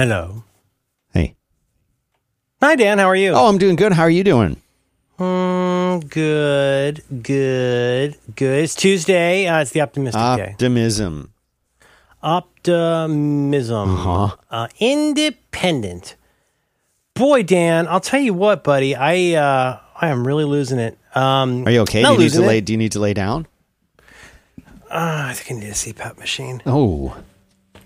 Hello. Hey. Hi, Dan. How are you? Oh, I'm doing good. How are you doing? Mm, good, good, good. It's Tuesday. Uh, it's the optimistic day. Optimism. Optimism. Uh-huh. Uh, independent. Boy, Dan, I'll tell you what, buddy. I uh, I am really losing it. Um, Are you okay? not Do you need to lay? Do you need to lay down? Uh, I think I need a CPAP machine. Oh,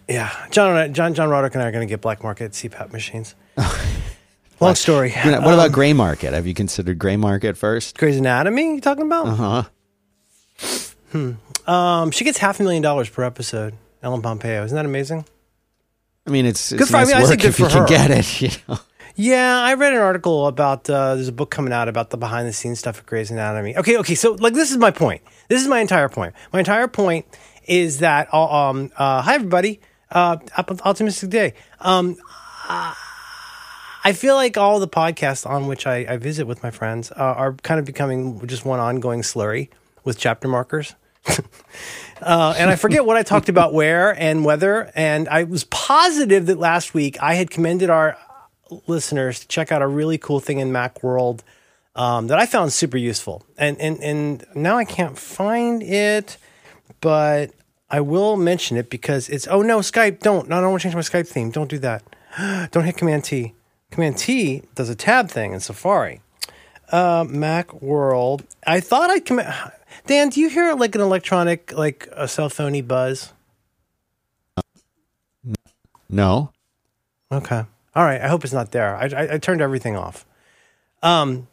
Yeah, John, and I- John, John Roderick and I are going to get black market CPAP machines. Long story. what Um, about gray market? Have you considered gray market first? Grey's Anatomy? You talking about? Uh huh. Hmm. Um, she gets half a million dollars per episode. Ellen Pompeo, isn't that amazing? I mean, it's, it's Good for- I nice mean, I say work if you for can get it. You know? Yeah, I read an article about uh, there's a book coming out about the behind the scenes stuff at Grey's Anatomy. Okay, okay, so like this is my point. This is my entire point. My entire point is that uh, um uh, hi everybody, uh, optimistic day. Um, I feel like all the podcasts on which I, I visit with my friends uh, are kind of becoming just one ongoing slurry with chapter markers. Uh, and I forget what I talked about where and whether. And I was positive that last week I had commended our listeners to check out a really cool thing in Macworld um, that I found super useful. And, and, and now I can't find it, but I will mention it because it's, oh no, Skype, don't. No, I don't want to change my Skype theme. Don't do that. don't hit Command T. Command T does a tab thing in Safari. Uh, Macworld. I thought I'd command. Dan, do you hear like an electronic, like a cell phony buzz? No. Okay. All right. I hope it's not there. I, I, I turned everything off. Um,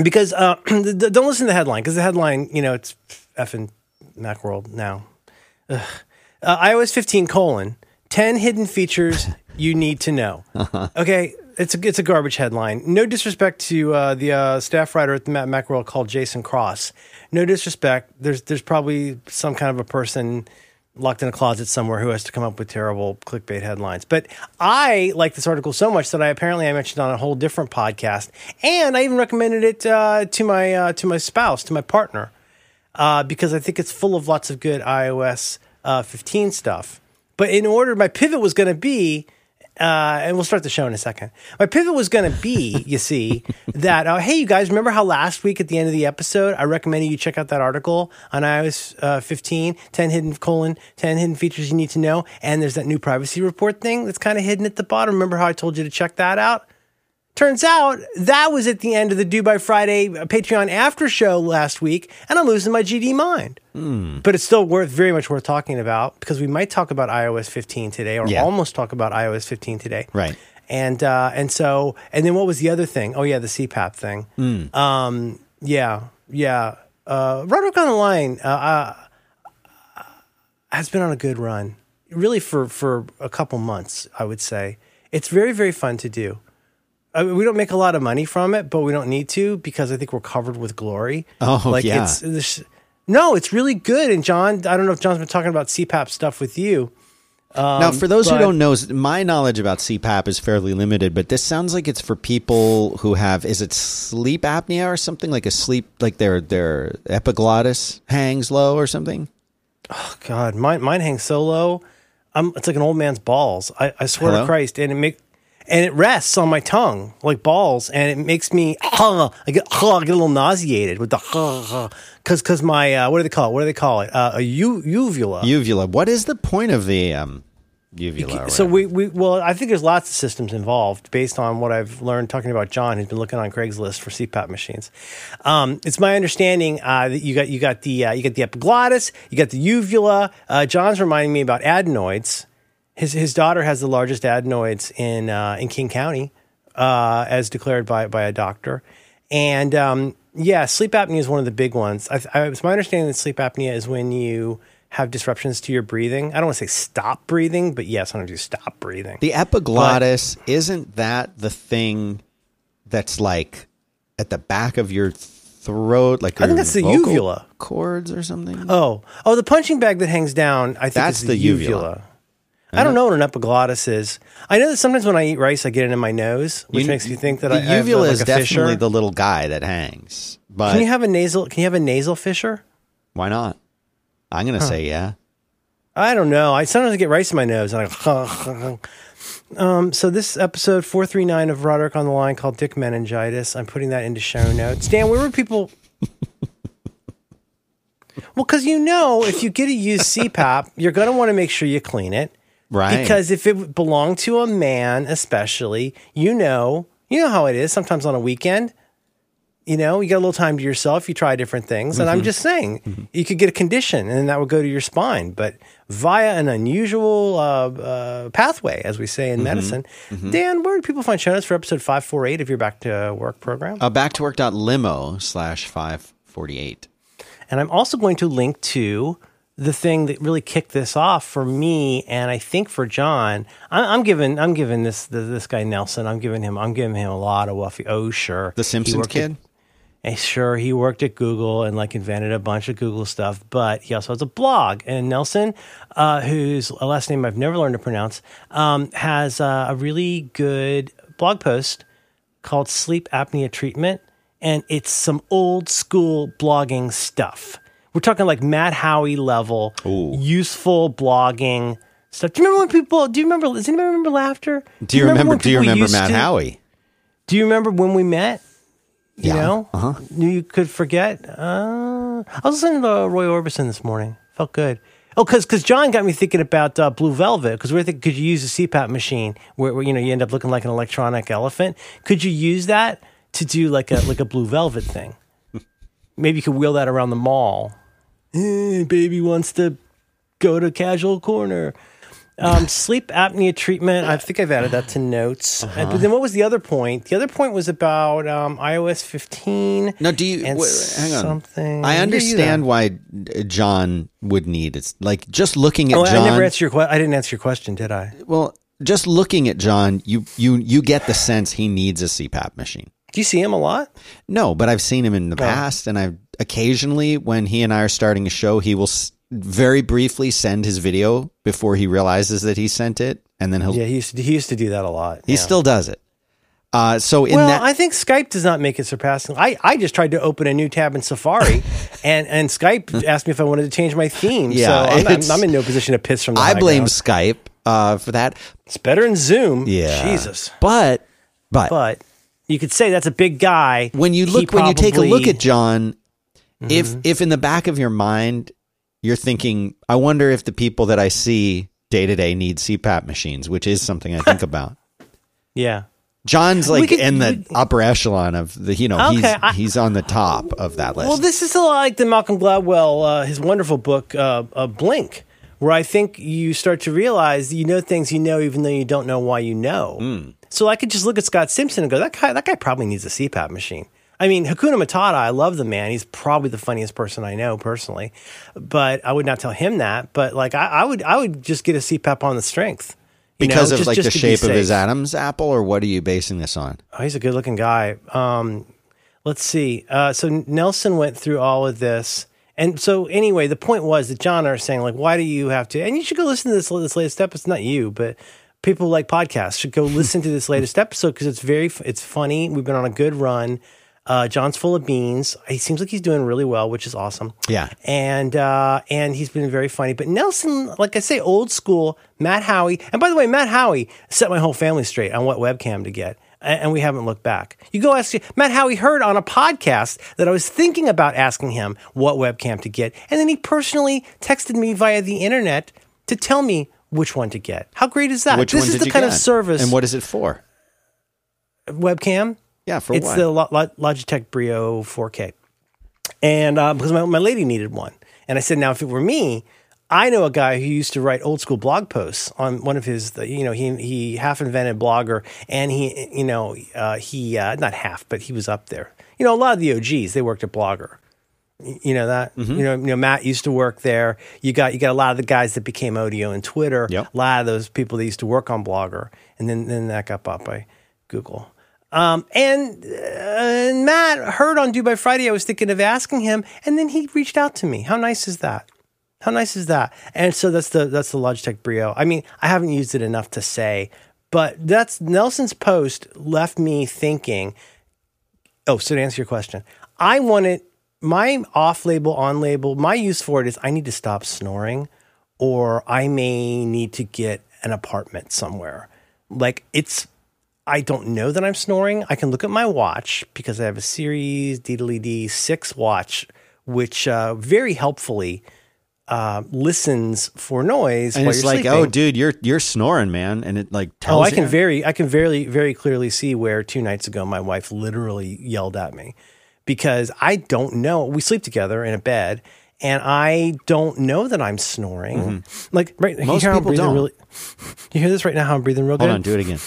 because uh, don't listen to the headline because the headline, you know, it's effing Macworld now. Ugh. Uh, iOS 15 colon 10 hidden features you need to know. Okay. It's a, it's a garbage headline. No disrespect to uh, the uh, staff writer at the Mac- Macworld called Jason Cross. No disrespect. There's there's probably some kind of a person locked in a closet somewhere who has to come up with terrible clickbait headlines. But I like this article so much that I apparently I mentioned on a whole different podcast, and I even recommended it uh, to my uh, to my spouse, to my partner, uh, because I think it's full of lots of good iOS uh, 15 stuff. But in order, my pivot was going to be. Uh, and we'll start the show in a second. My pivot was going to be, you see, that uh, hey, you guys, remember how last week at the end of the episode I recommended you check out that article on iOS uh, 15, 10 hidden colon 10 hidden features you need to know, and there's that new privacy report thing that's kind of hidden at the bottom. Remember how I told you to check that out? Turns out that was at the end of the Due by Friday Patreon after show last week, and I'm losing my GD mind. But it's still worth very much worth talking about because we might talk about iOS 15 today, or Yeah. almost talk about iOS 15 today. Right. And uh, and so and then what was the other thing? Oh yeah, the CPAP thing. Um, yeah, yeah. Uh, Roderick on the line uh, uh, has been on a good run, really for for a couple months. I would say it's very very fun to do. I mean, we don't make a lot of money from it, but we don't need to because I think we're covered with glory. Oh, like yeah. it's this, no, it's really good. And John, I don't know if John's been talking about CPAP stuff with you. now, for those Um, but- who don't know, my knowledge about CPAP is fairly limited, but this sounds like it's for people who have is it sleep apnea or something like a sleep like their their epiglottis hangs low or something. Oh God, mine mine hangs so low. I'm it's like an old man's balls. I, I swear Hello? to Christ, and it make and it rests on my tongue like balls, and it makes me I get I get a little nauseated with the because because my uh, what do they call it? What do they call it? Uh, a u- uvula. Uvula. What is the point of the um, uvula? so we, we well, I think there's lots of systems involved based on what I've learned talking about John, who's been looking on Craigslist for CPAP machines. Um, it's my understanding uh, that you got you got the uh, you got the epiglottis, you got the uvula. Uh, John's reminding me about adenoids. His his daughter has the largest adenoids in uh, in King County, uh, as declared by by a doctor. And um, yeah, sleep apnea is one of the big ones. I, I, it's my understanding that sleep apnea is when you have disruptions to your breathing. I don't want to say stop breathing, but yes, I'm sometimes you stop breathing. the epiglottis isn't that the thing that's like at the back of your throat, like I think that's the uvula. cords or something. oh, oh, the punching bag that hangs down. I think That's is the the, uvula. uvula. I don't know what an epiglottis is. I know that sometimes when I eat rice, I get it in my nose, which You- makes me think that the I have, uvula like is a definitely fissure. the little guy that hangs. But Can you have a nasal? Can you have a nasal fissure? why not? I'm gonna say yeah. I don't know. I sometimes get rice in my nose and I. um. So this episode four three nine of Roderick on the line called Dick Meningitis. I'm putting that into show notes. Dan, where were people? well, because you know, if you get a used CPAP, you're going to want to make sure you clean it. Right. Because if it belonged to a man, especially, you know, you know how it is. Sometimes on a weekend, you know, you get a little time to yourself. You try different things, and I'm just saying, you could get a condition, and that would go to your spine, but via an unusual uh, uh, pathway, as we say in medicine. Dan, where do people find show notes for episode five four eight of your Back to Work program? Uh, back to work.limo slash 548. And I'm also going to link to the thing that really kicked this off for me, and I think for John. I'm, I'm giving I'm giving this this guy Nelson. I'm giving him I'm giving him a lot of whuffie. Oh sure, The He Simpsons kid? At, and sure, he worked at Google and like invented a bunch of Google stuff, but he also has a blog. And Nelson, uh, whose last name I've never learned to pronounce, um, has uh, a really good blog post called Sleep Apnea Treatment. And it's some old school blogging stuff. We're talking like Matt Haughey level, Ooh. useful blogging stuff. Do you remember when people, do you remember, does anybody remember laughter? Do you remember, when do you remember Matt to- Haughey? Do you remember when we met? You Yeah. know, Uh-huh. knew you could forget. Uh, I was listening to Roy Orbison this morning. Felt good. Oh, because because John got me thinking about uh, Blue Velvet. Because we're thinking, could you use a CPAP machine where, where you know you end up looking like an electronic elephant? Could you use that to do like a like a Blue Velvet thing? Maybe you could wheel that around the mall. Eh, baby wants to go to casual corner. Um, sleep apnea treatment. I think I've added that to notes. Uh-huh. Uh, But then what was the other point? The other point was about um, iOS 15. No, do you wait, hang on? something. I understand why uh, John would need it's like just looking at Oh, John. I never answered your question. I didn't answer your question, did I? well, just looking at John, you you you get the sense he needs a CPAP machine. Do you see him a lot? No, but I've seen him in the Oh. past, and I've occasionally when he and I are starting a show, he will s- very briefly send his video before he realizes that he sent it, and then he'll Yeah, he used to, he used to do that a lot. he yeah. still does it. Uh, so in well, that, I think Skype does not make it surpassing. I, I just tried to open a new tab in Safari, and, and Skype asked me if I wanted to change my theme. Yeah, so I'm, I'm, I'm in no position to piss from the I blame ground. Skype uh, for that. It's better in Zoom. Yeah, Jesus. but but But you could say that's a big guy. when you look when you take a look at John, Mm-hmm. if in the back of your mind you're thinking, I wonder if the people that I see day to day need CPAP machines, which is something I think about. yeah. John's like could- in the upper echelon of the, you know, he's I- he's on the top of that list. Well, this is a lot like the Malcolm Gladwell, uh, his wonderful book, uh, uh, Blink, where I think you start to realize you know things you know even though you don't know why you know. Hmm. So I could just look at Scott Simpson and go, that guy, that guy probably needs a CPAP machine. I mean, Hakuna Matata, I love the man. He's probably the funniest person I know personally, but I would not tell him that. But like, I, I would, I would just get a CPAP on the strength you know, because of just- like just the be shape of his. Adam's apple, or what are you basing this on? Oh, he's a good looking guy. Um, let's see. Uh, so Nelson went through all of this. And so anyway, the point was that John are saying like, why do you have to? And you should go listen to this this latest episode. It's not you, but people like podcasts should go listen to this latest episode because it's very it's funny. We've been on a good run. Uh, John's full of beans. He seems like he's doing really well, which is awesome. Yeah. and uh, and he's been very funny. But Nelson, like I say, old school Matt Haughey. And by the way, Matt Haughey set my whole family straight on what webcam to get, and, we haven't looked back. You go ask Matt Haughey heard on a podcast that I was thinking about asking him what webcam to get, and then he personally texted me via the internet to tell me which one to get. How great is that? Which this one is the kind get? of service. and what is it for? webcam? Yeah, for it's what? the Lo- Lo- Logitech Brio 4K, and uh, because my, my lady needed one, and I said, now if it were me, I know a guy who used to write old school blog posts on one of his, you know, he he half invented Blogger, and he, you know, uh, he uh, not half, but he was up there. You know, a lot of the OGs they worked at Blogger. You know that Mm-hmm. you know you know Matt used to work there. You got you got a lot of the guys that became Odeo and Twitter. Yep. A lot of those people that used to work on Blogger, and then then that got bought by Google. Um, and, uh, Matt heard on Due by Friday, I was thinking of asking him, and then he reached out to me. How nice is that? How nice is that? And so that's the that's the Logitech Brio. I mean, I haven't used it enough to say, but that's Nelson's post left me thinking. Oh, so to answer your question, I wanted my off label, on label. My use for it is I need to stop snoring, or I may need to get an apartment somewhere. Like it's, I don't know that I'm snoring. I can look at my watch because I have a Series D 6 watch, which uh, very helpfully uh, listens for noise. And it's like, sleeping. oh, dude, you're you're snoring, man, and it like tells Oh, I you. can very, I can very, very clearly see where two nights ago my wife literally yelled at me because I don't know. We sleep together in a bed, and I don't know that I'm snoring. Like right, you Mm-hmm. Most hear how I'm people don't. Really, you hear this right now? How I'm breathing real Hold good. on, do it again.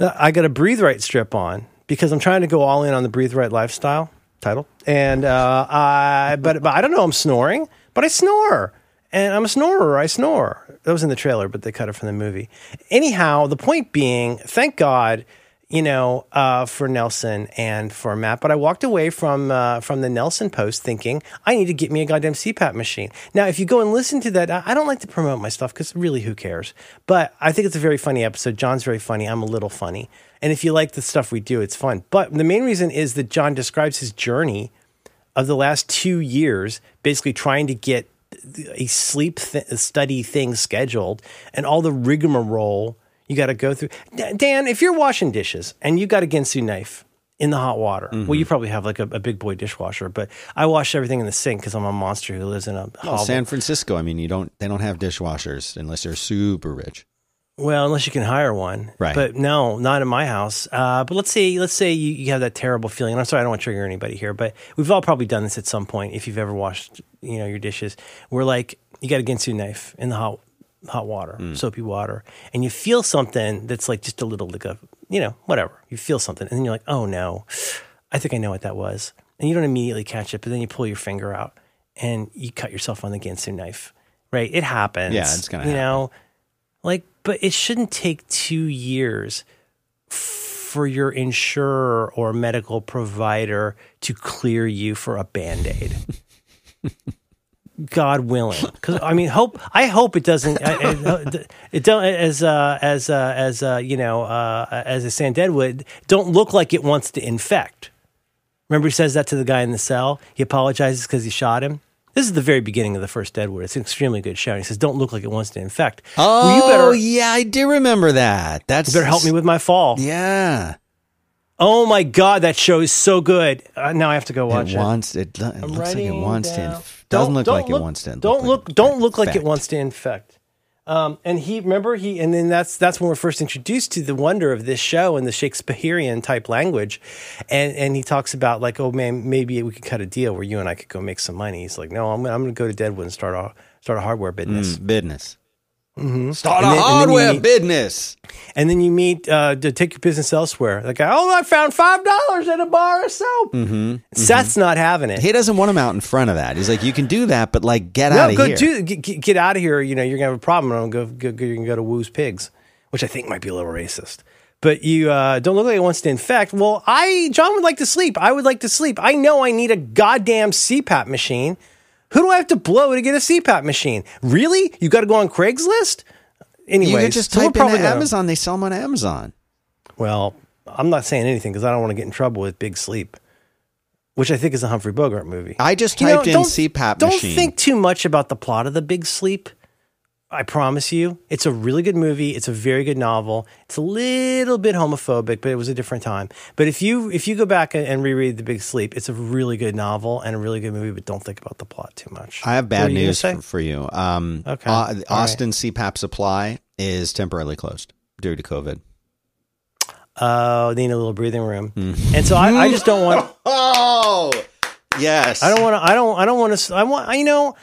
I got a breathe right strip on because I'm trying to go all in on the breathe right lifestyle title, and uh, I but but I don't know I'm snoring, but I snore, and I'm a snorer. I snore. That was in the trailer, but they cut it from the movie. Anyhow, the point being, thank God. You know, uh, for Nelson and for Matt, but I walked away from uh, from the Nelson post thinking I need to get me a goddamn CPAP machine. Now, if you go and listen to that, I don't like to promote my stuff because really, who cares? But I think it's a very funny episode. John's very funny. I'm a little funny. And if you like the stuff we do, it's fun. But the main reason is that John describes his journey of the last two years, basically trying to get a sleep th- study thing scheduled and all the rigmarole you got to go through. Dan, if you're washing dishes and you got a Ginsu knife in the hot water, well, you probably have like a, a big boy dishwasher, but I wash everything in the sink because I'm a monster who lives in a Well. San Francisco. I mean, you don't they don't have dishwashers unless they're super rich. Well, unless you can hire one, Right. But no, not in my house. Uh, but let's say, let's say you, you have that terrible feeling. And I'm sorry, I don't want to trigger anybody here, but we've all probably done this at some point. If you've ever washed, you know, your dishes, we're like you got a Ginsu knife in the hot hot water, mm. soapy water, and you feel something that's like just a little like a, you know, whatever. You feel something, and then you're like, oh no, I think I know what that was, and you don't immediately catch it, but then you pull your finger out and you cut yourself on the Ginsu knife. Right, it happens. Yeah, it's gonna You know, like, but it shouldn't take two years for your insurer or medical provider to clear you for a band aid. God willing, because I mean, hope I hope it doesn't. I- I- It don't as uh, as uh, as uh, you know uh, as a San Deadwood don't look like it wants to infect. Remember, he says that to the guy in the cell. He apologizes because he shot him. This is the very beginning of the first Deadwood. It's an extremely good show. And he says, "Don't look like it wants to infect." Oh, well, you better yeah, I do remember that. That's you better help me with my fall. Yeah, Oh my god, that show is so good. Uh, now I have to go watch it it. wants it. It looks like it wants to. down- Inf- doesn't look like look, it wants to. Don't look. like don't look like it wants to infect. Um, and he remember he and then that's that's when we're first introduced to the wonder of this show and the Shakespearean type language, and and he talks about like oh man maybe we could cut a deal where you and I could go make some money. He's like no I'm I'm going to go to Deadwood and start a start a hardware business. Mm, business. Start And a then- and hardware meet- business. And then you meet uh, to take your business elsewhere. Guy oh I found five dollars at a bar of soap. Mm-hmm, Seth's not having it. He doesn't want him out in front of that. He's like, you can do that, but like, get No, out of here. get, get- get out of here. You know, you're gonna have a problem. And go, go, go, you can go to Wu's Pigs, which I think might be a little racist. But you uh, don't look like it wants to infect. Well, I John would like to sleep. I would like to sleep. I know I need a goddamn CPAP machine. Who do I have to blow to get a CPAP machine? Really? You got to go on Craigslist? Anyway, you could just type into Amazon. They sell them on Amazon. Well, I'm not saying anything because I don't want to get in trouble with Big Sleep, which I think is a Humphrey Bogart movie. I just You know, typed in don't- CPAP Don't machine. think too much about the plot of The Big Sleep. I promise you, it's a really good movie. It's a very good novel. It's a little bit homophobic, but it was a different time. But if you if you go back and- and reread The Big Sleep, it's a really good novel and a really good movie. But don't think about the plot too much. I have bad news for, for you. Um, Okay. Au- All right. Austin CPAP supply is temporarily closed due to COVID. Oh, they need a little breathing room, Mm-hmm. and so I, I just don't want. Oh, yes. I don't want to. I don't. I don't want to. I want. You know.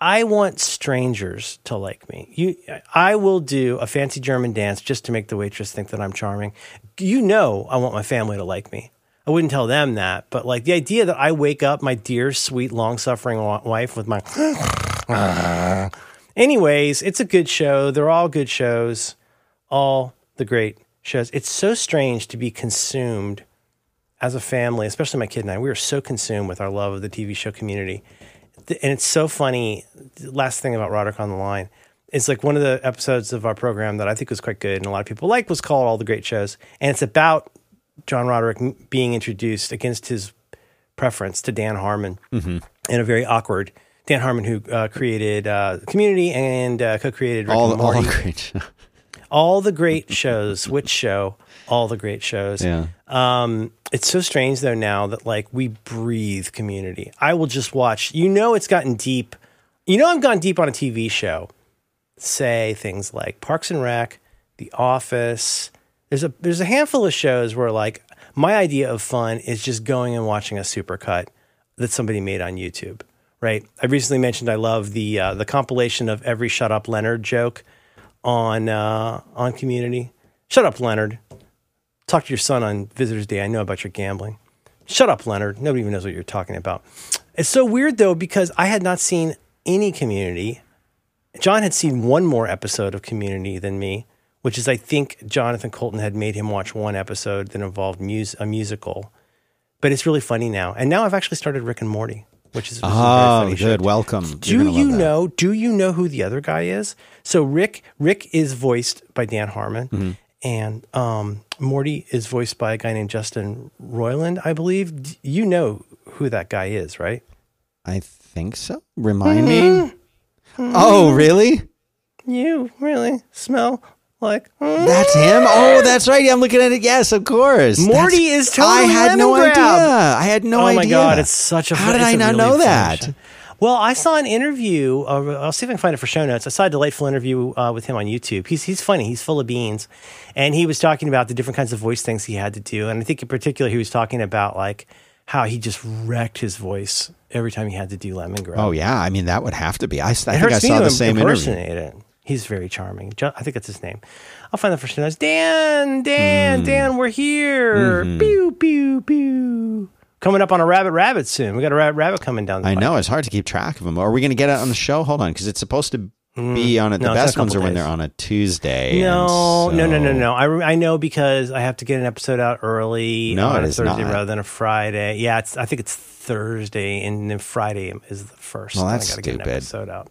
I want strangers to like me. You, I will do a fancy German dance just to make the waitress think that I'm charming. You know, I want my family to like me. I wouldn't tell them that, but like the idea that I wake up my dear, sweet, long-suffering wife with my. Anyways, it's a good show. They're all good shows, all the great shows. It's so strange to be consumed as a family, especially my kid and I, we are so consumed with our love of the TV show community. And it's so funny. The Last thing about Roderick on the Line. is like one of the episodes of our program that I think was quite good and a lot of people like was called All the Great Shows. And it's about John Roderick being introduced against his preference to Dan Harmon in a very awkward Dan Harmon, who uh, created uh, Community and uh, co-created Rick all and Morty. great. all the great shows. Which show? All the great shows. Yeah. Um, it's so strange though now that like we breathe community. I will just watch. You know, it's gotten deep. You know, I've gone deep on a TV show. Say things like Parks and Rec, The Office. There's a there's a handful of shows where like my idea of fun is just going and watching a supercut that somebody made on YouTube. Right. I recently mentioned I love the uh, the compilation of every "Shut Up Leonard" joke on uh, on Community. Shut up, Leonard. Talk to your son on Visitors Day. I know about your gambling. Shut up, Leonard. Nobody even knows what you're talking about. It's so weird though because I had not seen any Community. John had seen one more episode of Community than me, which is I think Jonathan Coulton had made him watch one episode that involved mus- a musical. But it's really funny now, and now I've actually started Rick and Morty, which is, which is Oh, funny show good. Welcome. Do you know? Do you know who the other guy is? So Rick Rick is voiced by Dan Harmon, Mm-hmm. And um, Morty is voiced by a guy named Justin Roiland, I believe. You know who that guy is, right? I think so. Remind Mm-hmm. me. Oh, really? You really smell like mm. That's him. Oh, that's right. Yeah, I'm looking at it. Yes, of course. Morty That's- is totally I had no Lemongrab. idea. I had no idea. oh idea. my god, it's such a. Funny. How did I not really know that? Well, I saw an interview. Uh, I'll see if I can find it for show notes. I saw a delightful interview uh, with him on YouTube. He's he's funny. He's full of beans, and he was talking about the different kinds of voice things he had to do. And I think in particular, he was talking about like how he just wrecked his voice every time he had to do Lemongrab. Oh yeah, I mean that would have to be. I, I think I saw the same interview. it. He's very charming. Jo- I think that's his name. I'll find the first notes. Dan. Dan, Dan, we're here. Mm-hmm. Pew, pew, pew. Coming up on a rabbit, rabbit soon. We got a rabbit, rabbit coming down. I know it's hard to keep track of them. Are we going to get it on the show? Hold on, because it's supposed to be on it. Mm. No, The a best ones are when they're on a Tuesday. No, and no, no, no, no. I, I know because I have to get an episode out early No, on it a Thursday not. rather than a Friday. Yeah, it's I think it's Thursday and then Friday is the first. Well, that's I gotta get an stupid. episode out.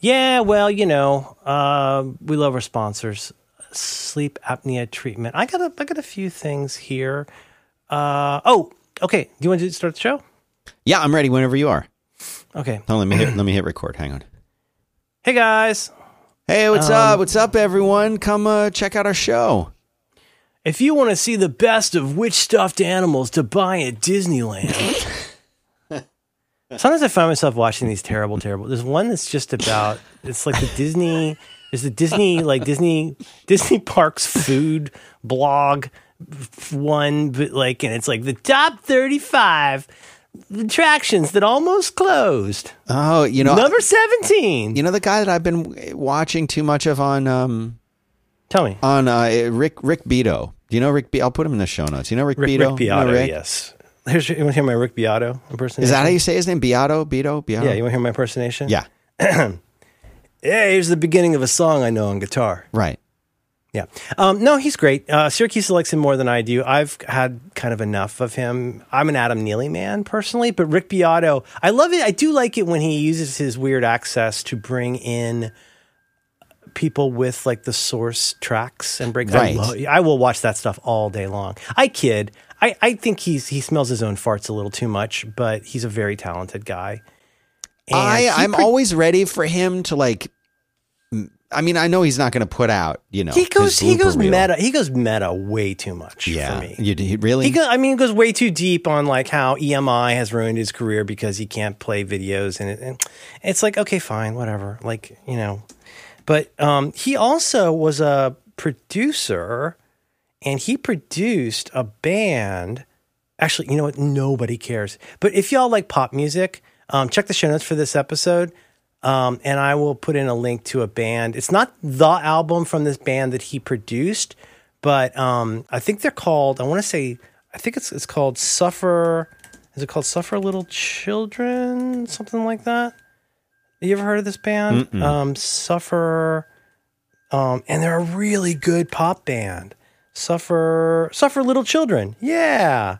Yeah, well, you know, uh, we love our sponsors. Sleep apnea treatment. I got a, I got a few things here. Uh, oh, okay. Do you want to start the show? Yeah, I'm ready whenever you are. Okay. Oh, let me hit, let me hit record. Hang on. Hey guys, Hey, what's Um, up? What's up, everyone? Come uh, check out our show. if you want to see the best of which stuffed animals to buy at Disneyland. Sometimes I find myself watching these terrible, terrible. There's one that's just about. It's like the Disney. There's the Disney, like Disney, Disney Parks food blog one, but like, and it's like the top 35 attractions that almost closed. Oh, you know, Number 17. you know the guy that I've been watching too much of on um Tell me. on uh, Rick Rick Beato. Do you know Rick? Be- I'll put him in the show notes. You know Rick, Rick, Beato? Rick You know Rick? yes. Here's, you want to hear my Rick Beato impersonation? Is that how you say his name? Beato? Beato? Beato? Yeah, you want to hear my impersonation? yeah. Yeah, here's the beginning of a song I know on guitar. Right. Yeah. Um, no, he's great. Uh, Siracusa likes him more than I do. I've had kind of enough of him. I'm an Adam Neely man personally, but Rick Beato, I love it. I do like it when he uses his weird access to bring in people with like the source tracks and break. Right. I, lo- I will watch that stuff all day long. I kid. I, I think he's he smells his own farts a little too much, but he's a very talented guy. And I, I'm pro- always ready for him to like. I mean, I know he's not going to put out. You know, he goes he goes reel. meta. He goes meta way too much Yeah. for me. You he really? He go, I mean, he goes way too deep on like how EMI has ruined his career because he can't play videos, and, it, and it's like, okay, fine, whatever, like you know. But um, he also was a producer, and he produced a band. Actually, you know what? Nobody cares. But if y'all like pop music, um, check the show notes for this episode. Um, and I will put in a link to a band. It's not the album from this band that he produced, but um, I think they're called. I want to say. I think it's it's called Suffer. Is it called Suffer Little Children? Something like that. You ever heard of this band? Um, Suffer. Um, and they're a really good pop band. Suffer Suffer Little Children. Yeah.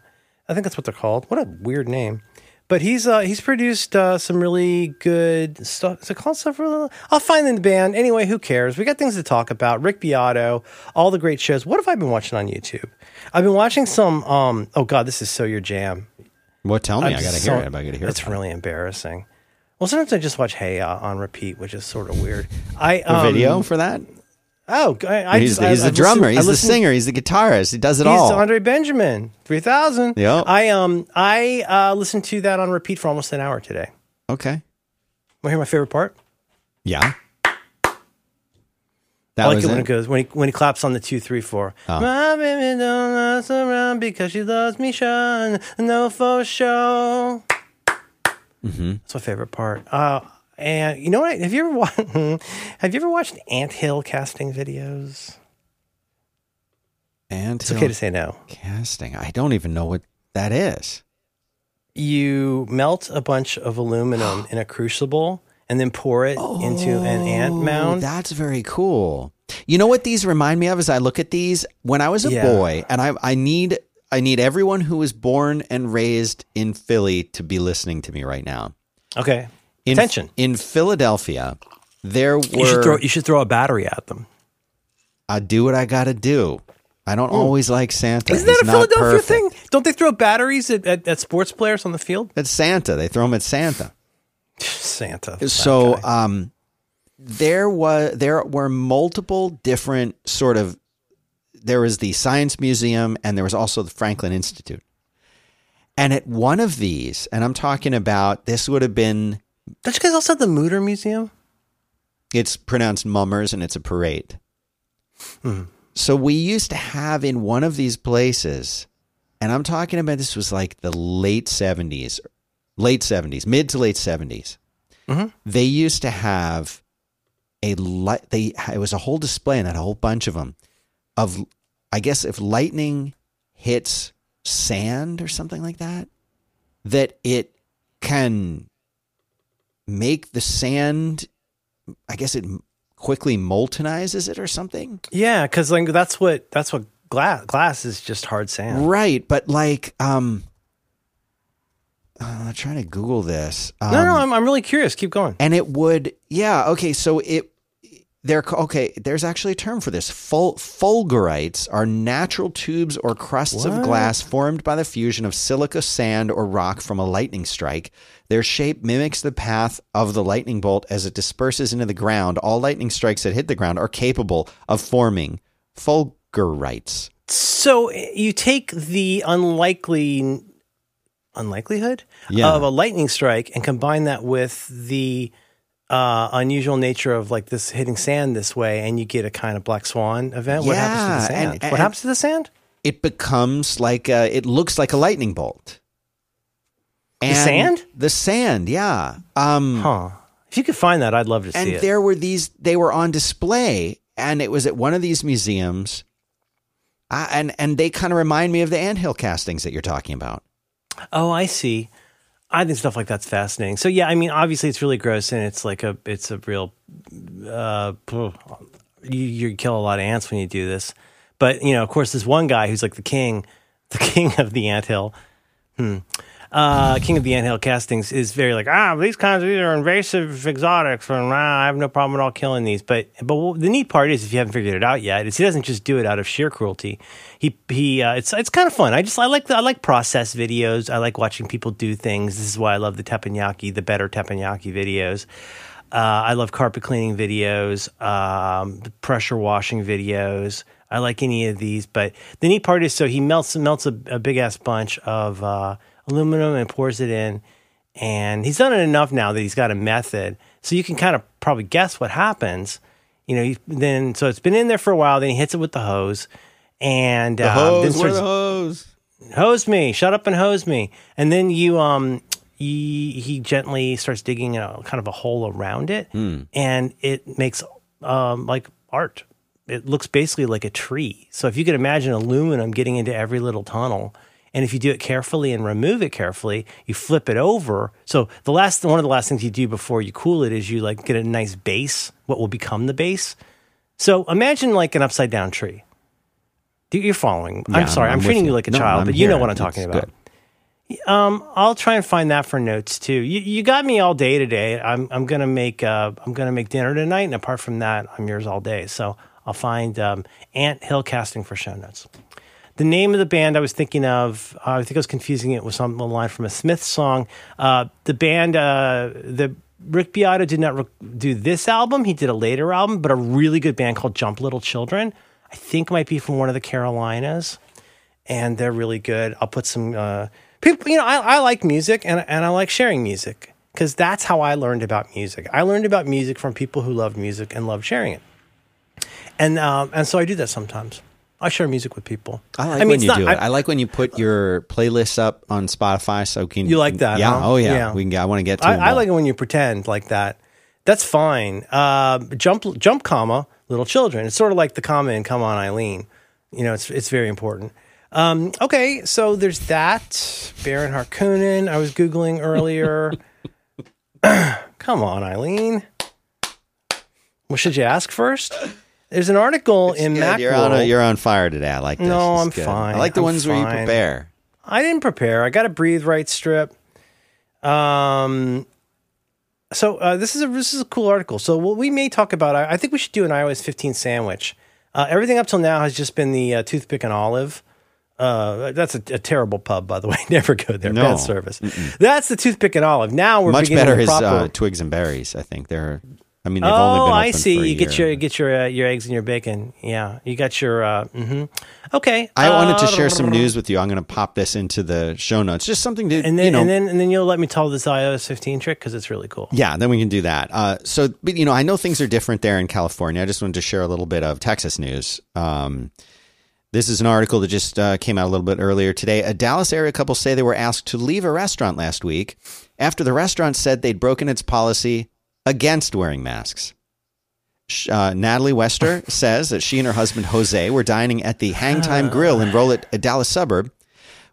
I think that's what they're called. What a weird name. But he's uh, he's produced uh, some really good stuff. Is it called Little? I'll find in the band. Anyway, who cares? We got things to talk about. Rick Beato, all the great shows. What have I been watching on YouTube? I've been watching some. Um, oh God, this is so your jam. What? Tell me. I'm I got to so- hear it. I got to hear It's it. really embarrassing. Well, sometimes I just watch Hey Ya on repeat, which is sort of weird. I um, video for that? Oh, I, I He's, just, I- he's the I've drummer. I he's the singer. He's the guitarist. He does it He's all. He's Andre Benjamin, three thousand. Yeah. I um I uh, listened to that on repeat for almost an hour today. okay. Want to hear my favorite part? Yeah. That I like was it when it? goes when he when he claps on the two three four. Oh. My baby don't mess around because she loves me, shine no for show. Mm-hmm. That's my favorite part. Uh, and you know what? Have you ever watched? have you ever watched anthill casting videos? And It's okay to say no. casting. I don't even know what that is. You melt a bunch of aluminum in a crucible and then pour it into an ant Oh, mound. That's very cool. You know what these remind me of as I look at these? When I was a Yeah. boy, and I I need I need everyone who was born and raised in Philly to be listening to me right now. okay. In, Attention. In Philadelphia, there were You should throw you should throw a battery at them. I do what I got to do. I don't always like Santa. Hmm. Isn't that He's a not Philadelphia perfect. thing? Don't they throw batteries at, at, at sports players on the field? It's Santa. They throw them at Santa. Santa. so um there was there were multiple different sort of there was the science museum and there was also the franklin institute and at one of these and i'm talking about this would have been don't you guys also have the Mütter Museum? it's pronounced mummers and it's a parade. Hmm. So we used to have in one of these places and i'm talking about this was like the late 70s late 70s mid to late 70s mm-hmm. they used to have a light they it was a whole display and had a whole bunch of them of i guess if lightning hits sand or something like that that it can make the sand i guess it quickly moltenizes it or something Yeah, because like that's what that's what glass glass is just hard sand. right but like um uh, i'm trying to google this um, no, no, I'm, I'm really curious. Keep going. and it would yeah okay so it there okay there's actually a term for this Ful, fulgurites are natural tubes or crusts of glass formed by the fusion of silica sand or rock from a lightning strike their shape mimics the path of the lightning bolt as it disperses into the ground all lightning strikes that hit the ground are capable of forming fulgurites So you take the unlikely unlikelihood Yeah. of a lightning strike and combine that with the uh, unusual nature of like this hitting sand this way, and you get a kind of black swan event. What happens to the sand? and- what happens to the sand? it becomes like a, it looks like a lightning bolt and sand? the sand yeah um Huh. If you could find that, I'd love to see it. and there were these they were on display and it was at one of these museums uh, and and they kind of remind me of the anthill castings that you're talking about Oh, I see. I think stuff like that's fascinating. So yeah, I mean, obviously it's really gross and it's like a it's a real uh you, you kill a lot of ants when you do this. But you know, of course, this one guy who's like the king, the king of the anthill, hmm, uh, king of the anthill castings is very like ah these kinds of these are invasive exotics and ah, I have no problem at all killing these. But but the neat part is if you haven't figured it out yet is he doesn't just do it out of sheer cruelty. He he uh, it's it's kind of fun. I just I like the, I like process videos. I like watching people do things. This is why I love the teppanyaki, the better teppanyaki videos. Uh, I love carpet cleaning videos, um, pressure washing videos. I like any of these, but the neat part is so he melts melts a, a big ass bunch of uh, aluminum and pours it in, and he's done it enough now that he's got a method, so you can kind of probably guess what happens. You know, then so it's been in there for a while. Then he hits it with the hose, and uh, then starts, hose hose me, shut up and hose me. And then you, um, he, he gently starts digging a kind of a hole around it, and it makes um, like art. It looks basically like a tree. So if you could imagine aluminum getting into every little tunnel, and if you do it carefully and remove it carefully, you flip it over. So the last one of the last things you do before you cool it is you like get a nice base, what will become the base. So imagine like an upside down tree. You're following. Yeah, I'm sorry. I'm, with treating you like a No, child, I'm but you know what I'm It's talking about. good. Um, I'll try and find that for notes too. You, you got me all day today. I'm I'm gonna make uh I'm gonna make dinner tonight, and apart from that, I'm yours all day. So I'll find um, Ant Hill casting for show notes. The name of the band I was thinking of, uh, I think I was confusing it with some line from a Smith song. Uh, the band, uh, the Rick Beato did not re- do this album. He did a later album, but a really good band called Jump Little Children. I think might be from one of the Carolinas, and they're really good. I'll put some uh, people. You know, I, I like music, and and I like sharing music because that's how I learned about music. I learned about music from people who loved music and loved sharing it, and um, and so I do that sometimes. I share music with people. I like mean, when you not- do it. I- I, like when you put your playlists up on Spotify, so can You like that, Yeah. huh? Oh yeah. Yeah. We can. I want to get to. I, I like it when you pretend like that. That's fine. Uh, jump, jump, comma, little children. It's sort of like the comma in "Come On, Eileen." You know, it's it's very important. Um, okay, so there's that Baron Harkonnen. I was googling earlier. Come on, Eileen. Well, should you ask first? There's an article in Good. Macworld. You're on. A, you're on fire today. I like this. No, This I'm good. fine. I like the I'm ones where you prepare. I didn't prepare. I got a breathe right strip. Um, so uh, this is a this is a cool article. So what we may talk about. I, I think we should do an iOS 15 sandwich. Uh, everything up till now has just been the uh, toothpick and olive. Uh, that's a, a terrible pub, by the way. Never go there. No. Bad service. That's the toothpick and olive. Now we're Much better the is proper. uh, twigs and berries. I think they're. I mean, they've only oh, been open I see. You get year. your get your uh, your eggs and your bacon. Yeah, you got your. Uh, hmm Okay. I wanted to Uh, share some news with you. I'm going to pop this into the show notes. Just something to, And then you know, and then and then you'll let me tell this iOS 15 trick because it's really cool. Yeah, then we can do that. Uh, so, but you know, I know things are different there in California. I just wanted to share a little bit of Texas news. Um, this is an article that just uh, came out a little bit earlier today. A Dallas area couple say they were asked to leave a restaurant last week after the restaurant said they'd broken its policy against wearing masks. Uh, Natalie Wester says that she and her husband Jose were dining at the Hangtime Grill in Rowlett, a Dallas suburb,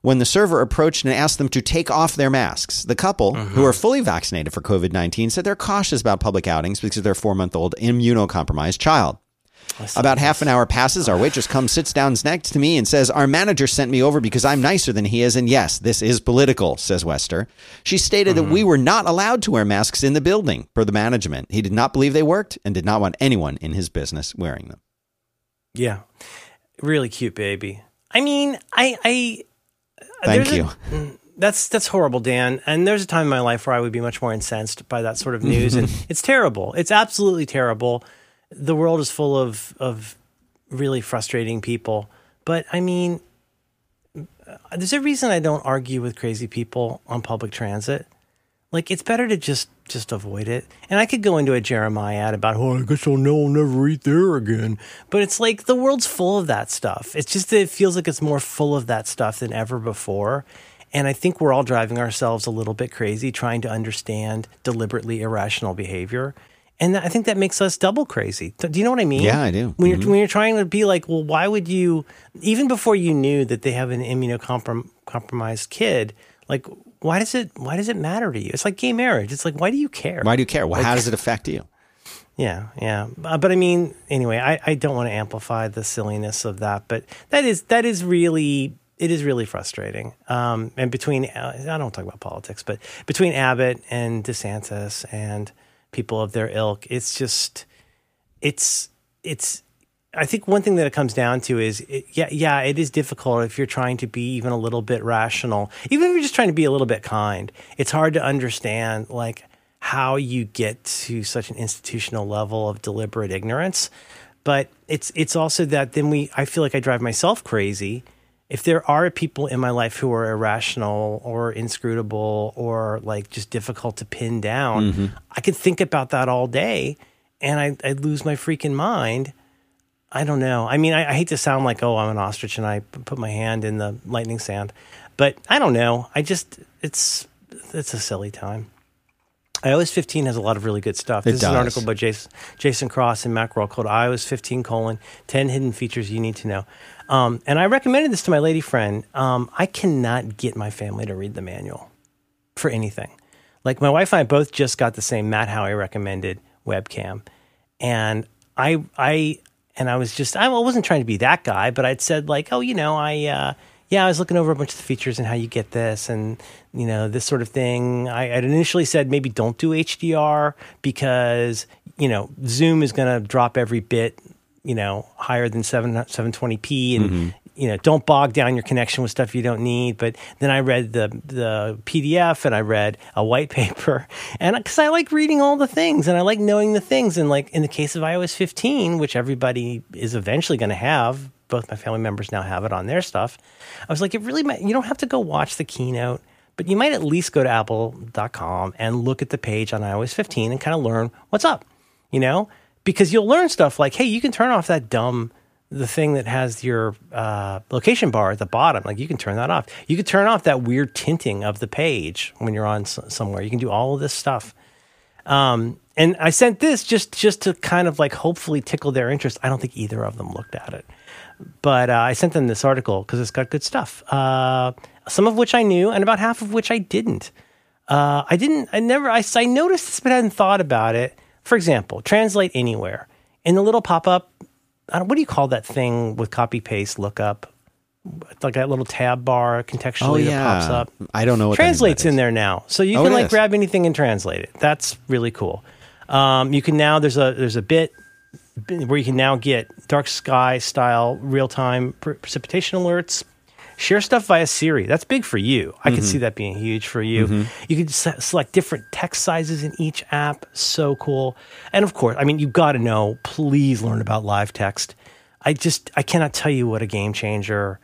when the server approached and asked them to take off their masks. The couple, who are fully vaccinated for COVID 19, said they're cautious about public outings because of their four month old immunocompromised child. About half an hour passes. Our waitress comes, sits down next to me, and says, Our manager sent me over because I'm nicer than he is. And yes, this is political, says Wester. She stated that we mm-hmm. were not allowed to wear masks in the building per the management. He did not believe they worked and did not want anyone in his business wearing them. Yeah, really cute baby. I mean, I, I. Uh, Thank there's a- you. Mm, that's that's horrible, Dan. And there's a time in my life where I would be much more incensed by that sort of news, and it's terrible. It's absolutely terrible. The world is full of of really frustrating people. But I mean, there's a reason I don't argue with crazy people on public transit. Like it's better to just just avoid it. And I could go into a jeremiad about, oh, I guess I'll know I'll never eat there again. But it's like the world's full of that stuff. It's just that it feels like it's more full of that stuff than ever before. And I think we're all driving ourselves a little bit crazy trying to understand deliberately irrational behavior. And I think that makes us double crazy. Do you know what I mean? Yeah, I do. When you're when you're trying to be like, well, why would you? Even before you knew that they have an immunocompromised kid, like, why does it? Why does it matter to you? It's like gay marriage. It's like, why do you care? Why do you care? Well, how does it affect you? Yeah, yeah. Uh, but I mean, anyway, I, I don't want to amplify the silliness of that, but that is that is really it is really frustrating. Um, and between uh, I don't talk about politics, but between Abbott and DeSantis and people of their ilk, it's just it's it's. I think one thing that it comes down to is, it, yeah, yeah, it is difficult if you're trying to be even a little bit rational, even if you're just trying to be a little bit kind. It's hard to understand like how you get to such an institutional level of deliberate ignorance. But it's it's also that then we I feel like I drive myself crazy if there are people in my life who are irrational or inscrutable or like just difficult to pin down, mm-hmm. I could think about that all day and I, I lose my freaking mind. I don't know. I mean, I, I hate to sound like, oh, I'm an ostrich and I put my hand in the lightning sand, but I don't know. I just, it's, it's a silly time. iOS 15 has a lot of really good stuff. It this is an article by Jason, Jason Cross and Macworld called iOS 15 colon 10 hidden features you need to know. Um, and I recommended this to my lady friend. Um, I cannot get my family to read the manual for anything. Like my wife and I both just got the same Matt Haughey recommended webcam, and I I and I was just I wasn't trying to be that guy, but I'd said like, oh, you know, I uh, yeah, I was looking over a bunch of the features and how you get this and you know this sort of thing. I had initially said maybe don't do HDR because you know Zoom is going to drop every bit you know higher than 7 720p and mm-hmm. you know, don't bog down your connection with stuff you don't need. But then I read the the PDF and I read a white paper, and because I like reading all the things and I like knowing the things. And like in the case of iOS 15, which everybody is eventually going to have, both my family members now have it on their stuff. I was like, it really, might, you don't have to go watch the keynote but you might at least go to apple.com and look at the page on iOS 15 and kind of learn what's up, you know? Because you'll learn stuff like, hey, you can turn off that dumb the thing that has your uh, location bar at the bottom. Like you can turn that off. You can turn off that weird tinting of the page when you're on s- somewhere. You can do all of this stuff. Um, and I sent this just just to kind of like hopefully tickle their interest. I don't think either of them looked at it, but uh, I sent them this article because it's got good stuff. Uh, some of which I knew, and about half of which I didn't. Uh, I didn't. I never. I, I noticed this, but I hadn't thought about it. For example, translate anywhere in the little pop up. What do you call that thing with copy paste lookup? It's like that little tab bar contextually Oh yeah, that pops up. I don't know what Translates in there now, so you Oh, can like is. grab anything and translate it. That's really cool. Um, you can now there's a there's a bit where you can now get dark sky style real time pre- precipitation alerts. Share stuff via Siri. That's big for you. I Mm-hmm. could see that being huge for you. You can se- select different text sizes in each app. So cool. And of course, I mean, you've got to know. Please learn about live text. I just I cannot tell you what a game changer.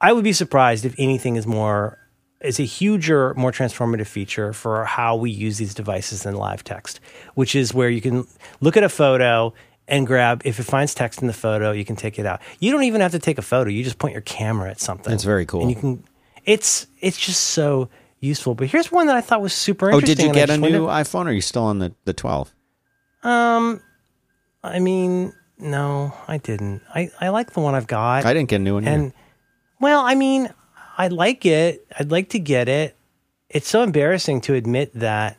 I would be surprised if anything is more is a huger, more transformative feature for how we use these devices than live text, which is where you can look at a photo and grab if it finds text in the photo, you can take it out. You don't even have to take a photo; you just point your camera at something. It's very cool. and you can. It's it's just so useful. But here's one that I thought was super interesting. Oh, interesting. did you and I get a just new iPhone? Or are you still on the the 12? Um, I mean, no, I didn't. I I like the one I've got. I didn't get a new one. And either. well, I mean, I like it. I'd like to get it. It's so embarrassing to admit that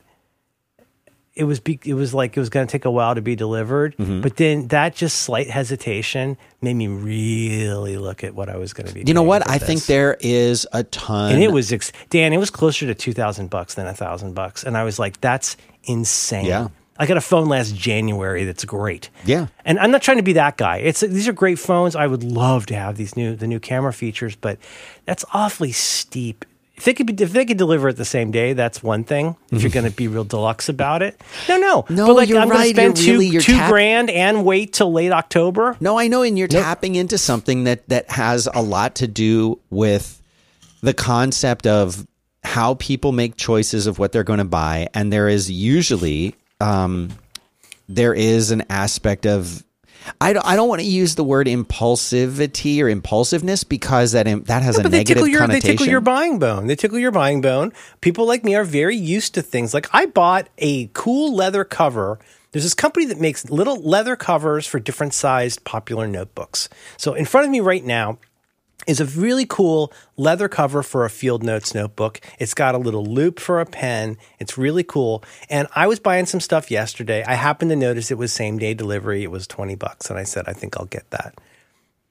it was be, it was like it was going to take a while to be delivered, Mm-hmm. but then that just slight hesitation made me really look at what I was going to be. Doing. You know what? I think there is a ton. and it was ex- Dan. It was closer to two thousand bucks than a thousand bucks, and I was like, "That's insane." Yeah. I got a phone last January that's great. Yeah. And I'm not trying to be that guy. It's these are great phones. I would love to have these new the new camera features, but that's awfully steep. If they could be, if they could deliver it the same day, that's one thing. If you're going to be real deluxe about it, no, no, No, But like you're I'm going to right. You're spend two really- two tap- grand and wait till late October. No, I know, and you're tapping into something that that has a lot to do with the concept of how people make choices of what they're going to buy, and there is usually um, there is an aspect of I don't, I don't want to use the word impulsivity or impulsiveness because that that has a negative your they tickle your buying bone. They tickle your buying bone. People like me are very used to things. Like I bought a cool leather cover. There's this company that makes little leather covers for different sized popular notebooks. So in front of me right now is a really cool leather cover for a Field Notes notebook. It's got a little loop for a pen. It's really cool. And I was buying some stuff yesterday. I happened to notice it was same day delivery. It was 20 bucks. And I said, I think I'll get that.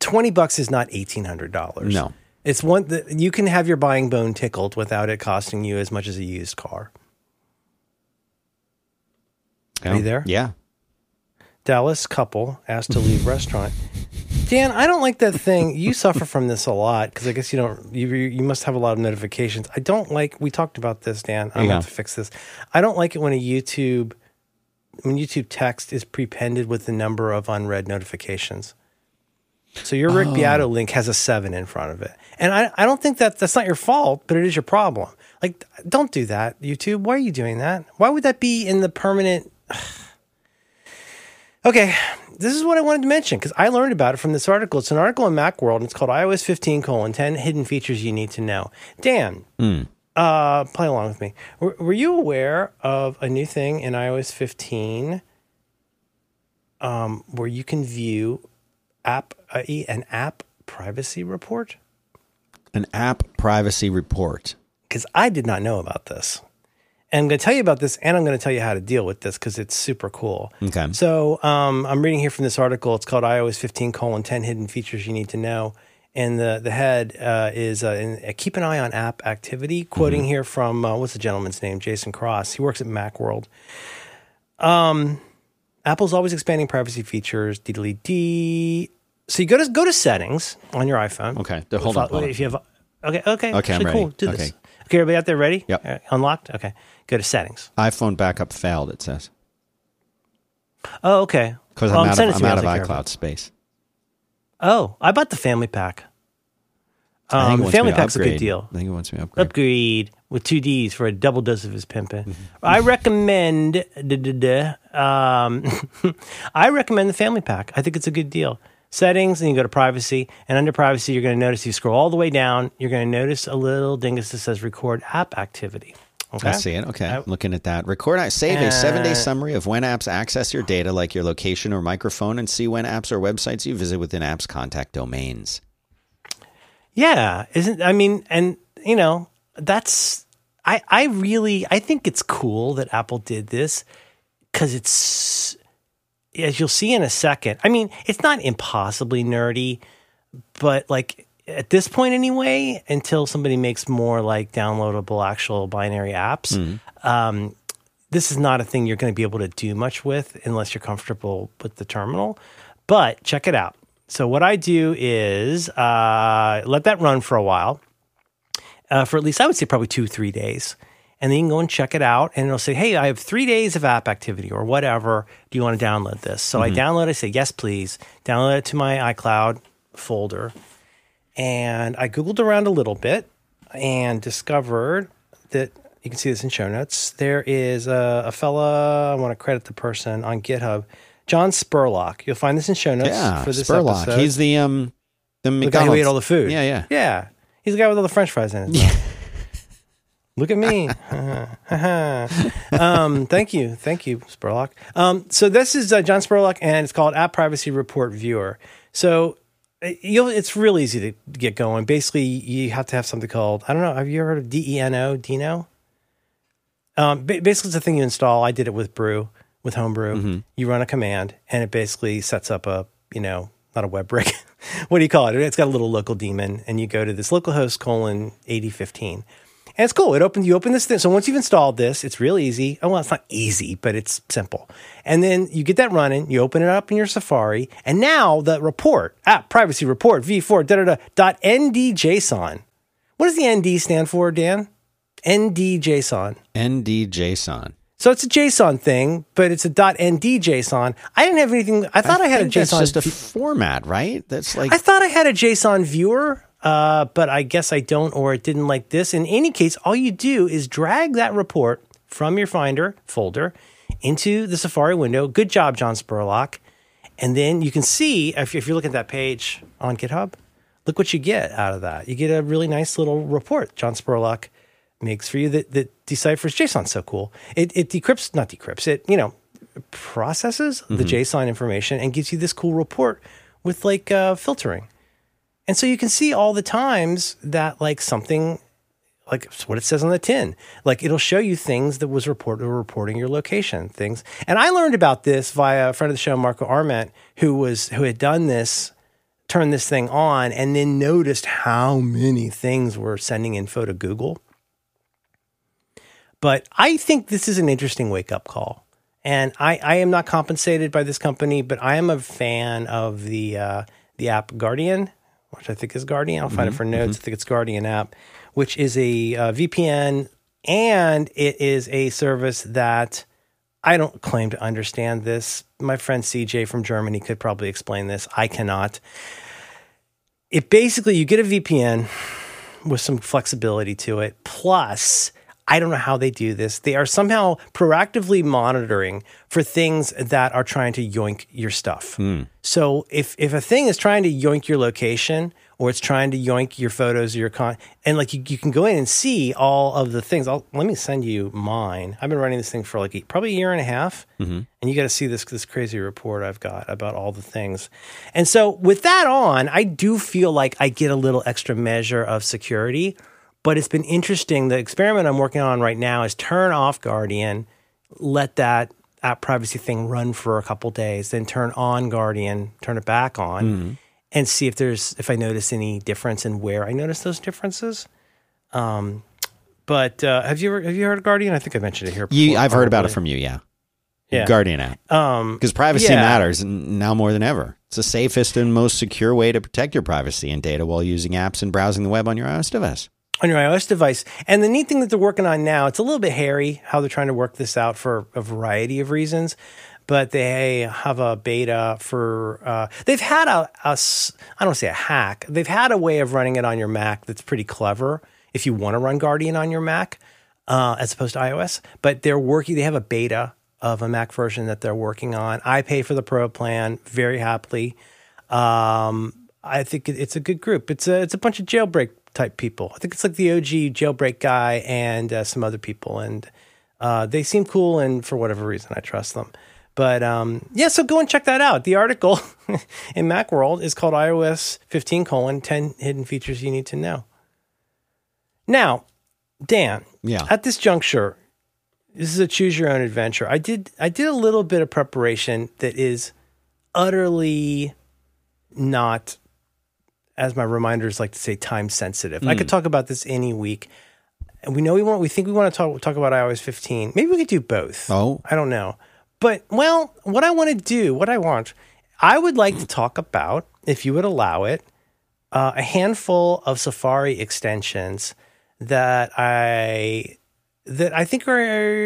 20 bucks is not $1,800. No. It's one that you can have your buying bone tickled without it costing you as much as a used car. Are you there? Yeah. Dallas couple asked to leave restaurant. Dan, I don't like that thing. You suffer from this a lot because I guess you don't. You you must have a lot of notifications. I don't like. We talked about this, Dan. I'm Yeah. going to fix this. I don't like it when a YouTube when YouTube text is prepended with the number of unread notifications. So your Rick oh. Beato link has a seven in front of it, and I I don't think that that's not your fault, but it is your problem. Like, don't do that, YouTube. Why are you doing that? Why would that be in the permanent? Okay, this is what I wanted to mention because I learned about it from this article. It's an article in Macworld, and it's called iOS 15 colon 10 hidden features you need to know. Dan, uh, play along with me. Were, were you aware of a new thing in iOS 15 um, where you can view app uh, an app privacy report? An app privacy report. Because I did not know about this. And I'm going to tell you about this, and I'm going to tell you how to deal with this because it's super cool. Okay. So um, I'm reading here from this article. It's called iOS 15 colon 10 hidden features you need to know. And the, the head uh, is uh, in, uh, keep an eye on app activity. Quoting here from uh, what's the gentleman's name? Jason Cross. He works at Macworld. Um, Apple's always expanding privacy features. D. so you go to go to settings on your iPhone. Okay, hold on, If, hold on. if you have okay, okay, Okay, I'm actually, cool. Do Okay. this. Okay, everybody out there ready? Yep. Unlocked. Okay, go to settings. iPhone backup failed. It says Oh, okay. because Well, I'm out of, I'm out of iCloud space. Oh, I bought the family pack. Um, the family pack's a good deal. I think it wants me to upgrade. Upgrade with two D's for a double dose of his pimpin'. Mm-hmm. I recommend. duh, duh, duh, Um, I recommend the family pack. I think it's a good deal. Settings, and you go to privacy, and under privacy, you're going to notice you scroll all the way down. You're going to notice a little dingus that says record app activity. Okay, I see it. Okay, I- I'm looking at that. Record. I save a seven-day Uh, summary of when apps access your data, like your location or microphone, and see when apps or websites you visit within apps contact domains. Yeah, isn't I mean, and you know, that's I I really I think it's cool that Apple did this cuz it's as you'll see in a second. I mean, it's not impossibly nerdy, but like at this point anyway, until somebody makes more like downloadable actual binary apps, um, this is not a thing you're going to be able to do much with unless you're comfortable with the terminal. But check it out. So what I do is uh, let that run for a while, uh, for at least I would say probably two three days, and then you can go and check it out, and it'll say, "Hey, I have three days of app activity or whatever. Do you want to download this?" So I download. I say, "Yes, please." Download it to my iCloud folder, and I googled around a little bit and discovered that you can see this in show notes. There is a, a fella. I want to credit the person on GitHub, John Spurlock. You'll find this in show notes Yeah, for this Spurlock. episode. He's the um the the guy who ate all the food. Yeah, yeah. yeah. He's the guy with all the French fries in mouth. Look at me. um, thank you. Thank you, Spurlock. Um, so this is uh, John Spurlock, and it's called App Privacy Report Viewer. So it's real easy to get going. Basically, you have to have something called, I don't know, have you ever heard of DENO? Dino? Um, basically, it's a thing you install. I did it with Brew, with Homebrew. You run a command, and it basically sets up a, you know, not a web brick. what do you call it? It's got a little local daemon, and you go to this localhost colon 8015. And it's cool. It opens, you open this thing. So once you've installed this, it's real easy. Oh, well, it's not easy, but it's simple. And then you get that running, you open it up in your Safari, and now the report, app privacy report, v4, da da da, dot NDJSON. What does the ND stand for, Dan? NDJSON. NDJSON. So it's a JSON thing, but it's a .nd JSON. I didn't have anything. I thought I, had a think that's JSON. just a format, right? That's like I thought I had a JSON viewer, uh, but I guess I don't, or it didn't like this. In any case, all you do is drag that report from your Finder folder into the Safari window. Good job, John Spurlock. And then you can see if, if you're looking at that page on GitHub, look what you get out of that. You get a really nice little report. John Spurlock makes for you that, that deciphers JSON. So cool. It, it decrypts, not decrypts, it, you know, processes the JSON information and gives you this cool report with like uh, filtering. And so you can see all the times that like something like what it says on the tin. Like it'll show you things that was reported or reporting your location, things. And I learned about this via a friend of the show, Marco Arment, who was who had done this, turned this thing on, and then noticed how many things were sending info to Google. But I think this is an interesting wake up call. And I, I am not compensated by this company, but I am a fan of the uh, the app Guardian, which I think is Guardian. I'll find it for notes. I think it's Guardian app, which is a uh, VPN and it is a service that I don't claim to understand this. My friend CJ from Germany could probably explain this. I cannot. It basically you get a VPN with some flexibility to it. Plus, I don't know how they do this. They are somehow proactively monitoring for things that are trying to yoink your stuff. Hmm. So if if a thing is trying to yoink your location or it's trying to yoink your photos or your con and like you, you can go in and see all of the things. I'll, let me send you mine. I've been running this thing for like a, probably a year and a half, mm-hmm. and you got to see this this crazy report I've got about all the things. And so with that on, I do feel like I get a little extra measure of security but it's been interesting. The experiment I'm working on right now is turn off Guardian, let that app privacy thing run for a couple days, then turn on Guardian, turn it back on, and see if there's if I notice any difference in where I notice those differences. Um, but uh, have you ever have you heard of Guardian? I think I mentioned it here. Before, you, I've heard about it from you, yeah. Yeah. Guardian app Um, because privacy Yeah. matters now more than ever. It's the safest and most secure way to protect your privacy and data while using apps and browsing the web on your iOS device. On your iOS device. And the neat thing that they're working on now, it's a little bit hairy how they're trying to work this out for a variety of reasons. But they have a beta for. Uh, they've had a, a I don't say a hack. They've had a way of running it on your Mac that's pretty clever. If you want to run Guardian on your Mac, uh, as opposed to iOS, but they're working. They have a beta of a Mac version that they're working on. I pay for the Pro plan very happily. Um, I think it's a good group. It's a it's a bunch of jailbreak type people. I think it's like the OG jailbreak guy and uh, some other people, and uh, they seem cool. And for whatever reason, I trust them. But um, yeah, so go and check that out. The article in MacWorld is called iOS 15 colon 10 hidden features you need to know. Now, Dan, Yeah. at this juncture, this is a choose your own adventure. I did I did a little bit of preparation that is utterly not as my reminders like to say time sensitive. I could talk about this any week. And we know we want we think we want to talk talk about iOS 15. Maybe we could do both. Oh. I don't know. But well, what I want to do, what I want, I would like to talk about if you would allow it, uh, a handful of Safari extensions that I that I think are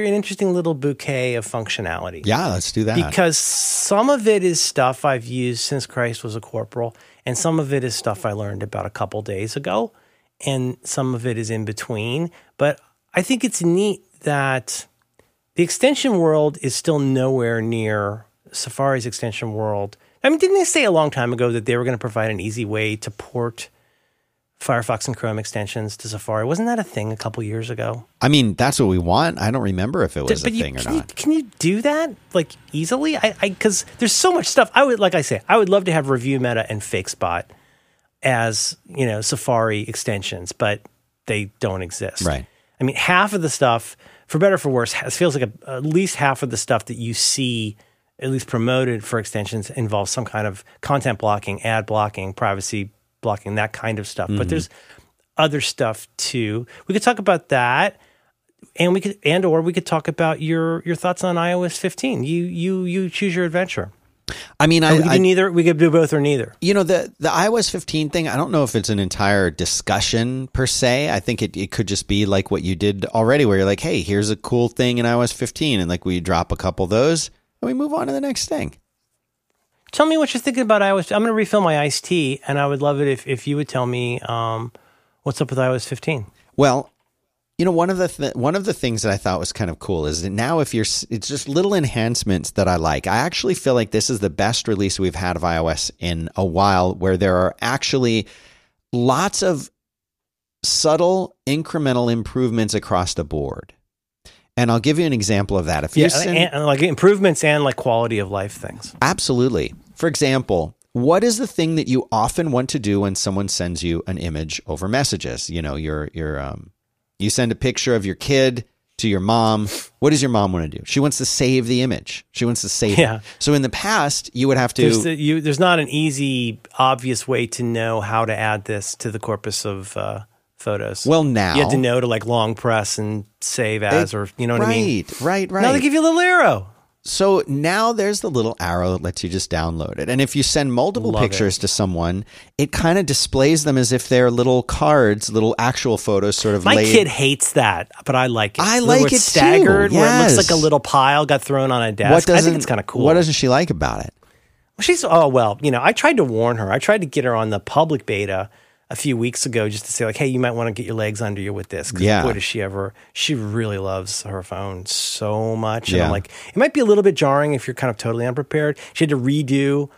an interesting little bouquet of functionality Yeah, let's do that. because some of it is stuff I've used since Christ was a corporal, and some of it is stuff I learned about a couple days ago, and some of it is in between. But I think it's neat that the extension world is still nowhere near Safari's extension world. I mean, didn't they say a long time ago that they were going to provide an easy way to port Firefox and Chrome extensions to Safari? Wasn't that a thing a couple years ago? I mean, that's what we want. I don't remember if it was a you, thing or can, you, not. can you do that like easily? I because there's so much stuff. I would like I say I would love to have Review Meta and FakeSpot as you know Safari extensions, but they don't exist. Right. I mean, half of the stuff, for better or for worse, it feels like a, at least half of the stuff that you see, at least promoted for extensions, involves some kind of content blocking, ad blocking, privacy blocking, that kind of stuff. But mm-hmm. there's other stuff too. We could talk about that, and we could, and or we could talk about your your thoughts on iOS 15. You you you choose your adventure. I mean, I, We could do neither. We could do both or neither. you know the the iOS 15 thing. I don't know if it's an entire discussion per se. I think it, it could just be like what you did already, where you're like, hey, here's a cool thing in iOS 15, and like we drop a couple of those, and we move on to the next thing. Tell me what you're thinking about iOS. I'm going to refill my iced tea, and I would love it if if you would tell me um, what's up with iOS 15. Well, you know, one of the th- one of the things that I thought was kind of cool is that now if you're, it's just little enhancements that I like. I actually feel like this is the best release we've had of iOS in a while, where there are actually lots of subtle incremental improvements across the board. And I'll give you an example of that. If you Yeah, send, and, and like improvements and like quality of life things. Absolutely. For example, what is the thing that you often want to do when someone sends you an image over messages? You know, your your um you send a picture of your kid to your mom. What does your mom want to do? She wants to save the image. She wants to save Yeah. it. So in the past, you would have to There's, the, you, there's not an easy, obvious way to know how to add this to the corpus of uh, photos. well now you had to know to like long press and save as, or you know what right, I mean. right, right. Now they give you a little arrow. So now there's the little arrow that lets you just download it. And if you send multiple Love pictures to someone, it kind of displays them as if they're little cards, little actual photos sort of My laid kid hates that, but I like it. I like it too, staggered, where it looks like a little pile got thrown on a desk. what I think it's kind of cool. What doesn't she like about it? She's oh well, you know, I tried to warn her. I tried to get her on the public beta a few weeks ago just to say like, hey, you might want to get your legs under you with this. 'Cause Yeah. boy, does she ever? She really loves her phone so much. And Yeah. I'm like, it might be a little bit jarring if you're kind of totally unprepared. She had to redo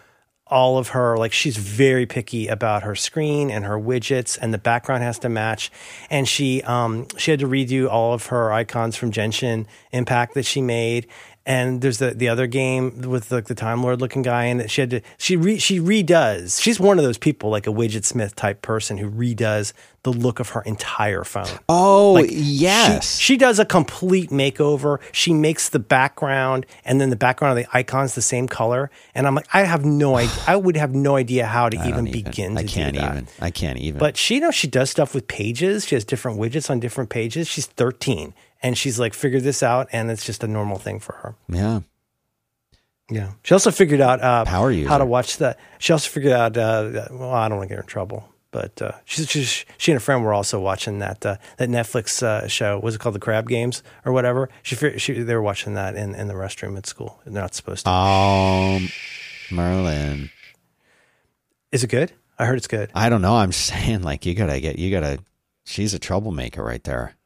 all of her like she's very picky about her screen and her widgets and the background has to match and she um she had to redo all of her icons from Genshin Impact that she made and there's the the other game with like the Time Lord looking guy and she had to she re, she redoes she's one of those people like a widget smith type person who redoes the look of her entire phone Oh, like, yes. she, she does a complete makeover. She makes the background and then the background of the icons the same color. And I'm like, I have no idea. I would have no idea how to even even. begin to I can't do that. even. I can't even. But she you know she does stuff with pages. She has different widgets on different pages. She's 13 and she's like figured this out and it's just a normal thing for her. yeah. Yeah. She also figured out uh, Power user. how to watch that. She also figured out. Uh, well, I don't want to get her in trouble, but uh, she's, she's, she and a friend were also watching that uh, that Netflix uh, show. Was it called the Crab Games or whatever? She, she they were watching that in, in the restroom at school. They're not supposed to. Um, Merlin. Is it good? I heard it's good. I don't know. I'm saying like you gotta get you gotta. She's a troublemaker right there.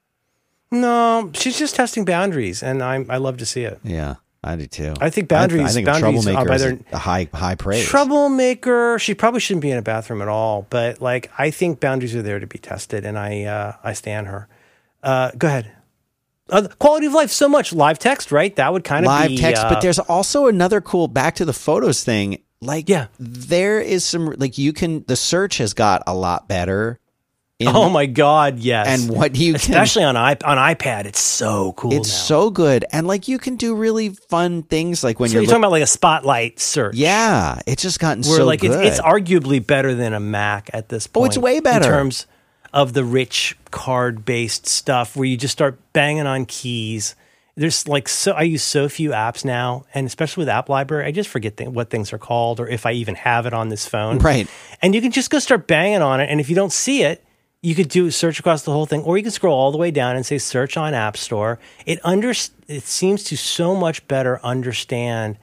No, she's just testing boundaries, and I'm, I love to see it. Yeah, I do too. I think boundaries- I, think boundaries troublemaker by their- a, high high praise. Troublemaker. She probably shouldn't be in a bathroom at all, but like I think boundaries are there to be tested, and I uh, I stand her. Uh, go ahead. Uh, quality of life, so much live text, right? That would kind of live be, text, uh, but there's also another cool back to the photos thing. Like, Yeah. there is some like you can the search has got a lot better. In, Oh my god, yes. and what you can especially on iP- on iPad, it's so cool. it's now. so good, and like you can do really fun things like when So you're, you're look- talking about like a spotlight search. yeah, it's just gotten where so like good. it's, it's arguably better than a Mac at this point. Oh, it's way better. in terms of the rich card based stuff where you just start banging on keys. There's like so I use so few apps now, and especially with App Library, I just forget th- what things are called or if I even have it on this phone. Right. and you can just go start banging on it, and if you don't see it. You could do search across the whole thing, or you can scroll all the way down and say search on App Store. It under it seems to so much better understand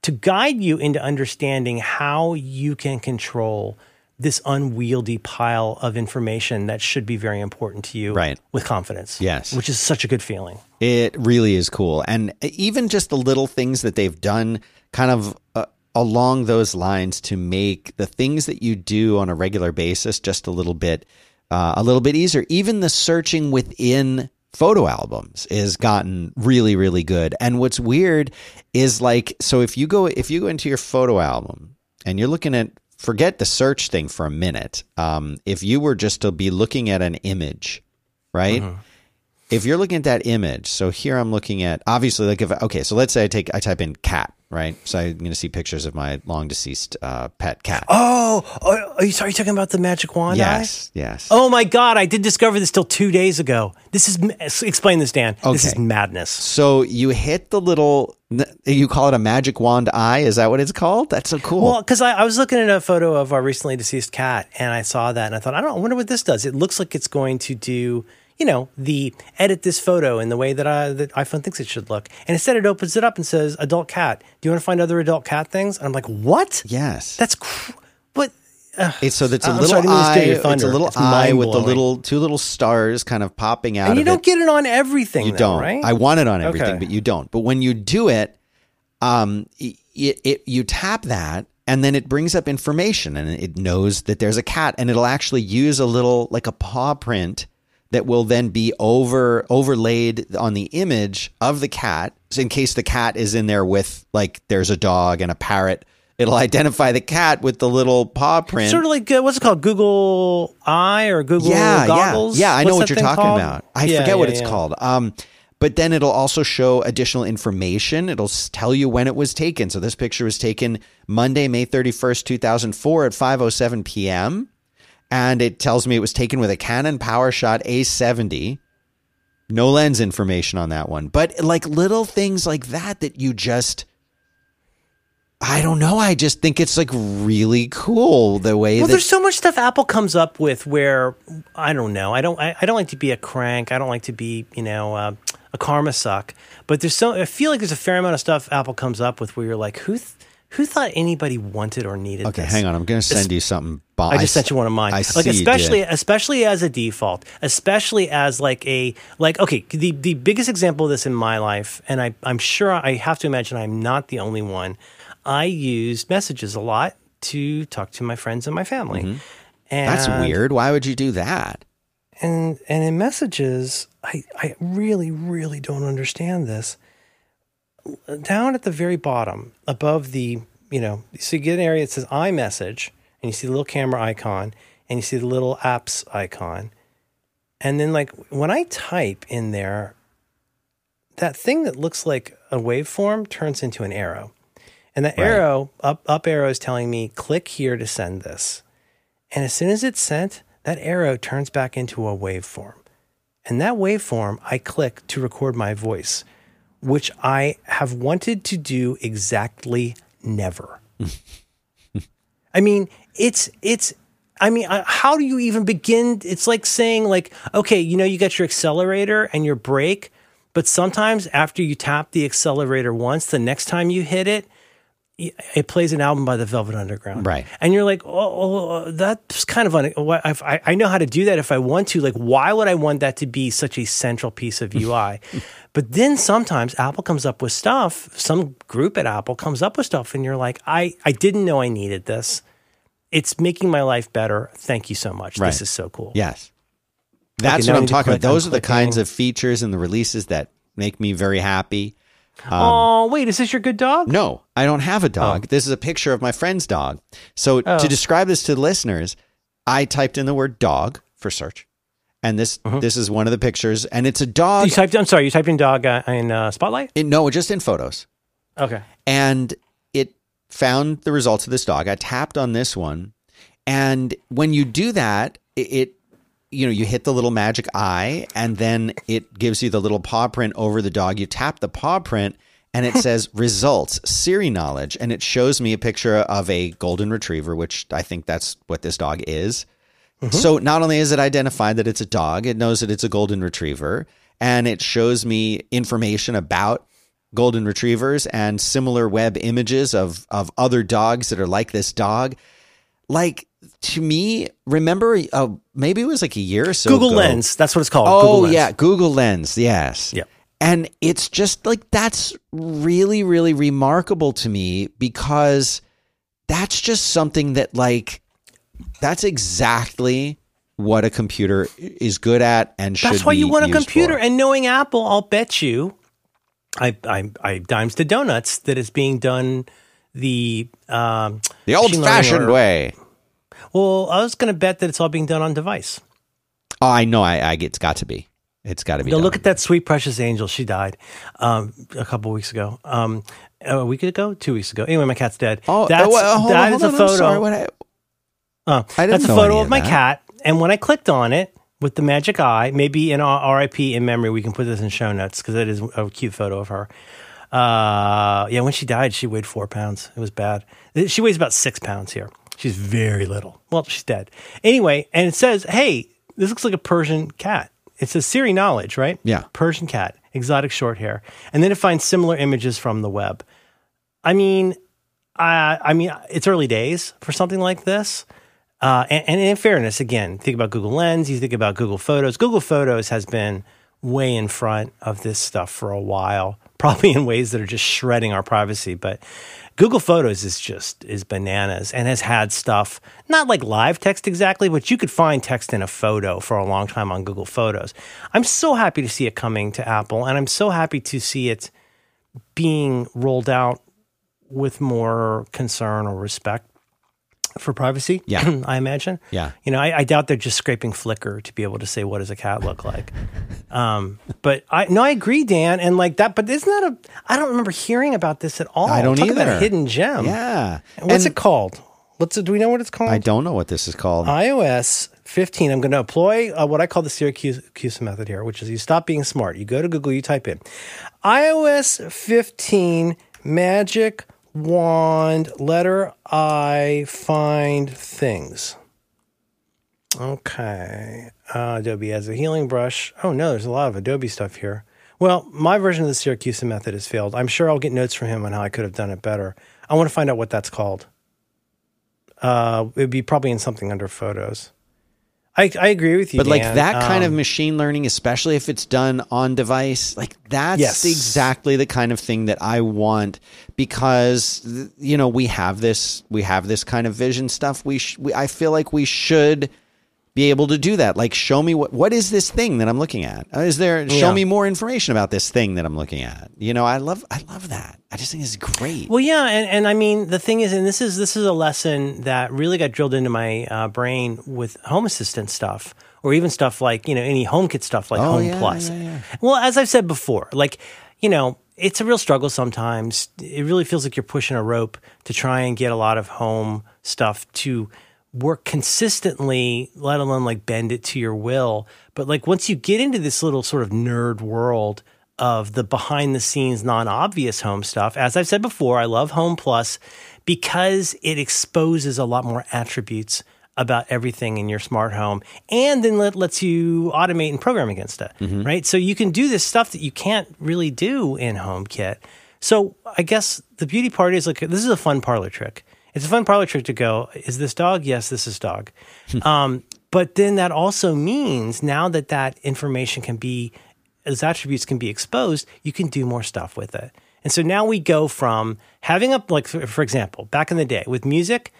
to guide you into understanding how you can control this unwieldy pile of information that should be very important to you Right. with confidence. Yes. Which is such a good feeling. It really is cool. And even just the little things that they've done kind of uh, along those lines to make the things that you do on a regular basis just a little bit uh, a little bit easier. Even the searching within photo albums is gotten really really good. And what's weird is like so if you go if you go into your photo album and you're looking at forget the search thing for a minute. Um, if you were just to be looking at an image, right? if you're looking at that image, so here I'm looking at obviously like if okay, so let's say I take I type in cat, right? So I'm going to see pictures of my long deceased uh, pet cat. Oh, oh, are you sorry talking about the magic wand? eye? yes, yes. Oh my God! I did discover this till two days ago. This is explain this, Dan. Okay. This is madness. So you hit the little you call it a magic wand eye? Is that what it's called? That's so cool. Well, because I, I was looking at a photo of our recently deceased cat, and I saw that, and I thought, I don't I wonder what this does. It looks like it's going to do, you know, the edit this photo in the way that I that iPhone thinks it should look. And instead, it opens it up and says, "Adult cat. Do you want to find other adult cat things?" And I'm like, "What? yes. That's cr- what." It's so that's a I'm little sorry, I didn't mean to eye. It's a little It's eye with the little two little stars kind of popping out And you don't it. get it on everything. You though, don't. right? I want it on everything, Okay. but you don't. But when you do it, um, it, it you tap that, and then it brings up information, and it knows that there's a cat, and it'll actually use a little like a paw print that will then be over overlaid on the image of the cat, in case the cat is in there with like there's a dog and a parrot. It'll identify the cat with the little paw print. Sort of like uh, what's it called? Google Eye or Google yeah, Goggles? Yeah, yeah, I know What's what you're talking called? about. I Yeah, forget what it's yeah. called. Um, but then it'll also show additional information. It'll tell you when it was taken. So this picture was taken Monday, May 31st, 2004 at 5:07 p.m. and it tells me it was taken with a Canon PowerShot A70. No lens information on that one. But like little things like that that you just I don't know. I just think it's like really cool the way Well, that there's so much stuff Apple comes up with where I don't know. I don't. I, I don't like to be a crank. I don't like to be you know uh, a karma suck. But there's so. I feel like there's a fair amount of stuff Apple comes up with where you're like, who th- who thought anybody wanted or needed? Okay, this? hang on. I'm going to send you something. Bo- I just s- sent you one of mine. I like especially especially as a default, especially as like a like okay, the the biggest example of this in my life, and I I'm sure I have to imagine I'm not the only one. I used messages a lot to talk to my friends and my family. And Mm-hmm. That's weird. Why would you do that? and and in messages I, I really really don't understand this down at the very bottom above the you know so you get an area that says iMessage and you see the little camera icon and you see the little apps icon and then like when I type in there that thing that looks like a waveform turns into an arrow and that Right. arrow up up arrow is telling me click here to send this and as soon as it's sent, that arrow turns back into a waveform. And that waveform, I click to record my voice, which I have wanted to do exactly never. I mean, it's it's I mean, uh, how do you even begin? It's like saying like, okay, you know, you got your accelerator and your brake, but sometimes after you tap the accelerator once, the next time you hit it, it plays an album by the Velvet Underground, Right. And you're like, oh, oh, oh that's kind of un- I, I know how to do that if I want to. Like, why would I want that to be such a central piece of UI? But then sometimes Apple comes up with stuff. Some group at Apple comes up with stuff, and you're like, I I didn't know I needed this. It's making my life better. Thank you so much. Right. This is so cool. Yes. That's I what I'm talking about. Those are the kinds of features and the releases that make me very happy. Um, oh, wait, is this your good dog? No, I don't have a Oh. dog. This is a picture of my friend's dog. So to oh. describe this to the listeners, I typed in the word dog for search. And this this is one of the pictures and it's a dog. Uh-huh. You typed. I'm sorry. You typed in dog uh, in uh, Spotlight. in- no, just in photos. Okay. and it found the results of this dog. I tapped on this one, and when you do that, it, it you know you hit the little magic eye, and then it gives you the little paw print over the dog. You tap the paw print, and it says results Siri knowledge, and it shows me a picture of a golden retriever, which I think that's what this dog is. So not only is it identified that it's a dog, it knows that it's a golden retriever, and it shows me information about golden retrievers and similar web images of of other dogs that are like this dog. Like to me, remember uh, maybe it was like a year or so Google ago. Lens. That's what it's called. Oh Google Lens. yeah, Google Lens. Yes. Yep. And it's just like that's really really remarkable to me because that's just something that like that's exactly what a computer is good at and should That's why you want a computer. for. And knowing Apple, I'll bet you, I, I, I dimes to donuts that it's being done the um, the old fashioned way. Well, I was going to bet that it's all being done on device. Oh, I know. I, I it's got to be. It's got to be. Now done. look at that sweet precious angel. She died um, a couple weeks ago. Um, a week ago, two weeks ago. Anyway, my cat's dead. Oh, that's uh, well, that on, is a on, I'm photo. sorry, what Uh, I didn't that's a photo of of my cat. And when I clicked on it with the magic eye, maybe in our RIP in memory, we can put this in show notes because it is a cute photo of her. Uh, yeah, when she died, she weighed four pounds. It was bad. She weighs about six pounds here. She's very little. Well, she's dead. Anyway, and it says, hey, this looks like a Persian cat. It says Siri knowledge, right? Yeah. Persian cat, exotic short hair. And then it finds similar images from the web. I mean, I, I mean, it's early days for something like this. Uh, and, and in fairness, again, think about Google Lens, you think about Google Photos. Google Photos has been way in front of this stuff for a while, probably in ways that are just shredding our privacy. But Google Photos is just is bananas and has had stuff not like live text exactly, but you could find text in a photo for a long time on Google Photos. I'm so happy to see it coming to Apple, and I'm so happy to see it being rolled out with more concern or respect for privacy. Yeah. I imagine. Yeah. You know, I, I doubt they're just scraping Flickr to be able to say what does a cat look like. um, but I no, I agree, Dan, and like that. But isn't that a? I don't remember hearing about this at all. I don't Talk About either. a hidden gem. Yeah. What's And it called? What's it? Do we know what it's called? I don't know what this is called. iOS 15. I'm going to employ uh, what I call the Siracusa method here, which is you stop being smart. You go to Google, you type in iOS 15 magic wand letter I find things. Okay. Uh, Adobe has a healing brush. Oh, no, there's a lot of Adobe stuff here. Well, my version of the Siracusa method has failed. I'm sure I'll get notes from him on how I could have done it better. I want to find out what that's called. Uh, it'd be probably in something under photos. I, I agree with you, but like Dan. that kind of Um, machine learning, especially if it's done on device, like that's Yes. exactly the kind of thing that I want because you know we have this we have this kind of vision stuff. We, sh- we I feel like we should be able to do that. Like show me what what is this thing that I'm looking at? Uh, Is there show Yeah. me more information about this thing that I'm looking at? You know, I love I love that. I just think it's great. Well, yeah, and, and I mean the thing is, and this is this is a lesson that really got drilled into my uh, brain with Home Assistant stuff, or even stuff like you know any HomeKit stuff like Oh, Home yeah, Plus. yeah, yeah. Well, as I've said before, like you know, it's a real struggle sometimes. It really feels like you're pushing a rope to try and get a lot of home stuff to work consistently, let alone like bend it to your will. But like once you get into this little sort of nerd world of the behind the scenes, non obvious home stuff. As I've said before, I love Home Plus because it exposes a lot more attributes about everything in your smart home and then let, lets you automate and program against it, mm-hmm. right? So you can do this stuff that you can't really do in HomeKit. So I guess the beauty part is like this is a fun parlor trick. It's a fun parlor trick to go, is this dog? Yes, this is dog. um, but then that also means now that that information can be, those attributes can be exposed, you can do more stuff with it. And so now we go from having a, like, for for example, back in the day with music,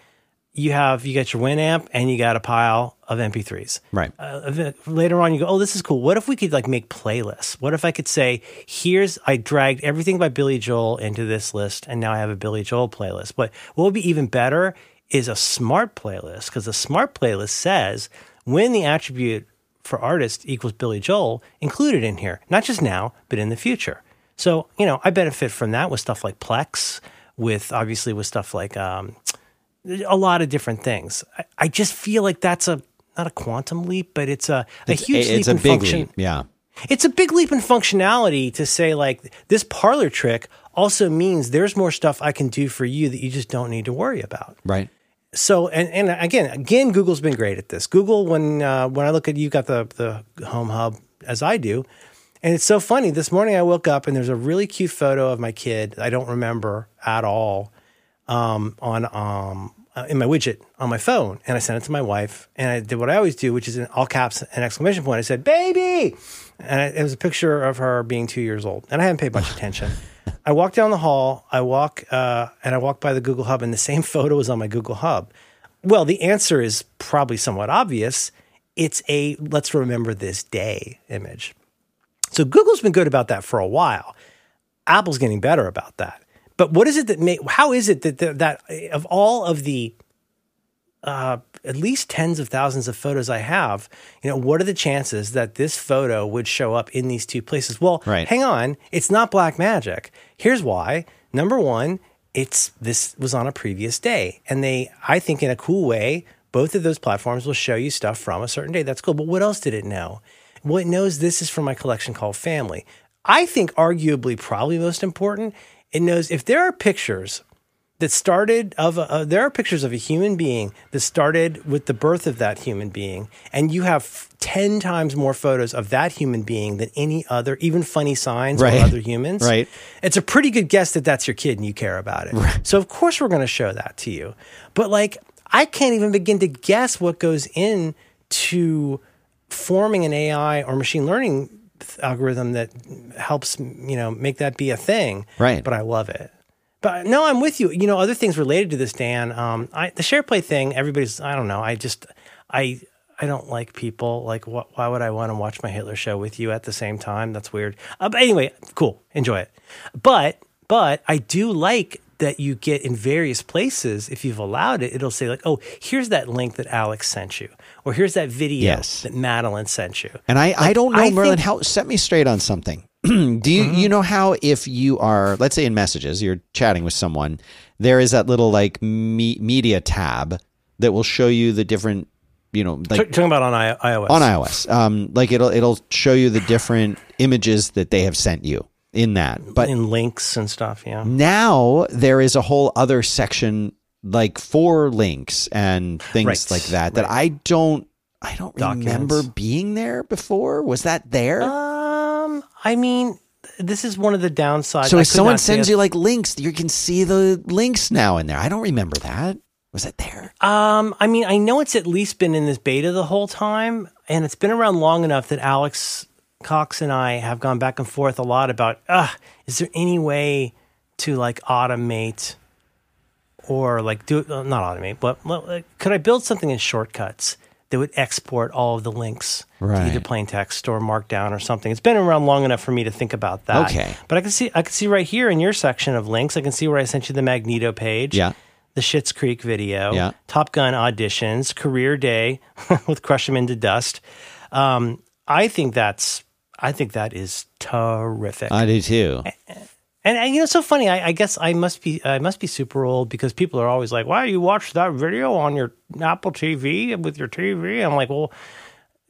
you have, you got your Winamp and you got a pile of MP3s Right. uh, later on you go, oh, this is cool. What if we could like make playlists? What if I could say, here's I dragged everything by Billy Joel into this list, and now I have a Billy Joel playlist. But what would be even better is a smart playlist because a smart playlist says when the attribute for artist equals Billy Joel included in here, not just now, but in the future. So you know, I benefit from that with stuff like Plex, with obviously with stuff like um, a lot of different things. I, I just feel like that's a not a quantum leap, but it's a, a huge it's leap a in big function. leap. Yeah. It's a big leap in functionality to say like this parlor trick also means there's more stuff I can do for you that you just don't need to worry about. Right. So and, and again, again, Google's been great at this. Google, when uh, when I look at you got the the Home Hub as I do, and it's so funny. This morning I woke up and there's a really cute photo of my kid. I don't remember at all um, on um, uh, in my widget on my phone, and I sent it to my wife. And I did what I always do, which is in all caps and exclamation point. I said, "Baby," and I, it was a picture of her being two years old. And I hadn't paid much attention. I walk down the hall. I walk uh, and I walk by the Google Hub, and the same photo is on my Google Hub. Well, the answer is probably somewhat obvious. It's a "Let's remember this day" image. So Google's been good about that for a while. Apple's getting better about that. But what is it that make? How is it that that, that of all of the uh, at least tens of thousands of photos I have, you know, what are the chances that this photo would show up in these two places? Well, Right. hang on, it's not black magic. Here's why. Number one, it's this was on a previous day, and they, I think, in a cool way, both of those platforms will show you stuff from a certain day. That's cool. But what else did it know? Well, it knows this is from my collection called Family. I think, arguably, probably most important, it knows if there are pictures that started of a, uh, there are pictures of a human being that started with the birth of that human being and you have 10 times more photos of that human being than any other even funny signs Right. or other humans Right. it's a pretty good guess that that's your kid and you care about it so of course we're going to show that to you but like i can't even begin to guess what goes into forming an ai or machine learning algorithm that helps you know make that be a thing Right. but i love it but no, I'm with you. You know, other things related to this, Dan. Um, I, the share play thing. Everybody's. I don't know. I just. I. I don't like people. Like, what, why would I want to watch my Hitler show with you at the same time? That's weird. Uh, but anyway, cool. Enjoy it. But but I do like that you get in various places. If you've allowed it, it'll say like, oh, here's that link that Alex sent you, or here's that video Yes. that Madeline sent you. And I, I don't know, I Merlin. think- How set me straight on something. Do you you know how if you are let's say in messages you're chatting with someone, there is that little like me, media tab that will show you the different you know like Talking about on I- iOS. on iOS. Um, like it'll it'll show you the different images that they have sent you in that. But in links and stuff. Yeah. now there is a whole other section like for links and things Right, like that that I don't I don't remember being there before. Was that there? Um, I mean, this is one of the downsides. so I if someone sends you like links, you can see the links now in there. I don't remember that. Was it there? Um, I mean, I know it's at least been in this beta the whole time, and it's been around long enough that Alex Cox and I have gone back and forth a lot about, uh, is there any way to like automate or like do uh, not automate, but like, could I build something in shortcuts that would export all of the links to either plain text or markdown or something? It's been around long enough for me to think about that. Okay. but I can see I can see right here in your section of links, I can see where I sent you the Magneto page Yeah. the Schitt's Creek video, Yeah. Top Gun auditions, Career Day with Crush Them Into Dust. Um, I think that's I think that is terrific. I do too. and, and you know, it's so funny. I, I guess I must be I must be super old because people are always like, "Why are you watch that video on your Apple TV with your TV?" I'm like, well.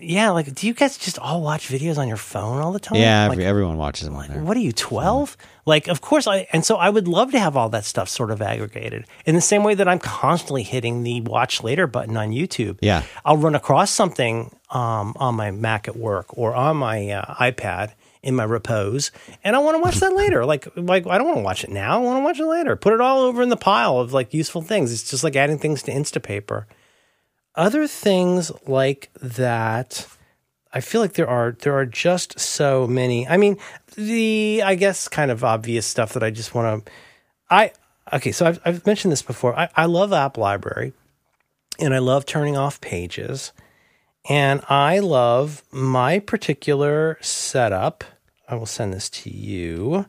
Yeah, like, do you guys just all watch videos on your phone all the time? Yeah, Like, every, everyone watches them there. what are you 12 like of course i and so i would love to have all that stuff sort of aggregated. In the same way that i'm constantly hitting the watch later button on youtube Yeah. i'll run across something um, on my mac at work or on my uh, ipad in my repose and i want to watch that later. Like like i don't want to watch it now i want to watch it later. Put it all over in the pile of like useful things. It's just like adding things to instapaper other things like that I feel like there are there are just so many. I mean, the I guess kind of obvious stuff that I just want to. I okay, so I've I've mentioned this before. I, I love App Library, and I love turning off pages, and I love my particular setup. I will send this to you.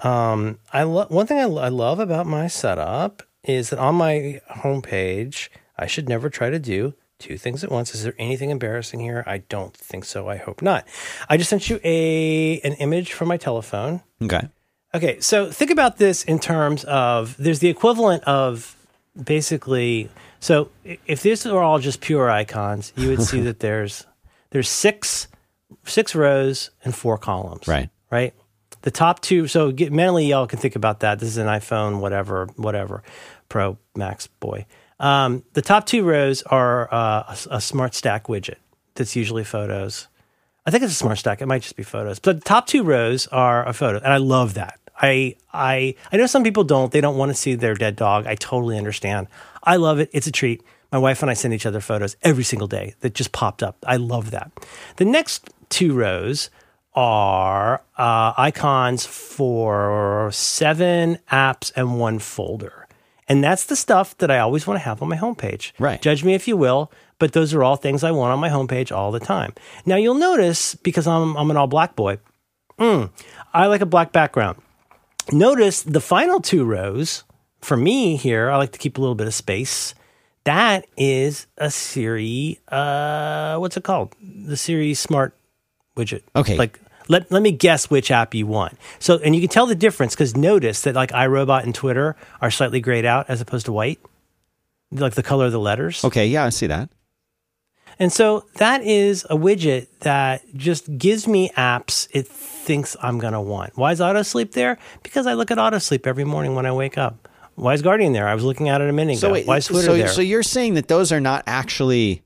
Um, I love one thing I, I love about my setup is that on my homepage, I should never try to do two things at once. Is there anything embarrassing here? I don't think so. I hope not. I just sent you a an image from my telephone. Okay. Okay, so think about this in terms of there's the equivalent of basically. So if these are all just pure icons, you would see that there's there's six six rows and four columns. Right. Right. The top two. So get, mentally, y'all can think about that. This is an iPhone, whatever, whatever, Pro Max boy. Um, the top two rows are uh, a, a Smart Stack widget. That's usually photos. I think it's a smart stack. It might just be photos. But the top two rows are a photo, and I love that. I I I know some people don't. They don't want to see their dead dog. I totally understand. I love it. It's a treat. My wife and I send each other photos every single day that just popped up. I love that. The next two rows are uh, icons for seven apps and one folder. And that's the stuff that I always want to have on my homepage. Right. Judge me if you will, but those are all things I want on my homepage all the time. Now you'll notice because I'm I'm an all black boy, mm, I like a black background. Notice the final two rows for me here. I like to keep a little bit of space. That is a Siri. Uh, what's it called? The Siri Smart widget. Okay. Like let let me guess which app you want. So and you can tell the difference because notice that like iRobot and Twitter are slightly grayed out as opposed to white, like the color of the letters. Okay. Yeah, I see that. And so that is a widget that just gives me apps it thinks I'm going to want. Why is Autosleep there? Because I look at Autosleep every morning when I wake up. Why is Guardian there? I was looking at it a minute ago. Why is Twitter so, there? so you're saying that those are not actually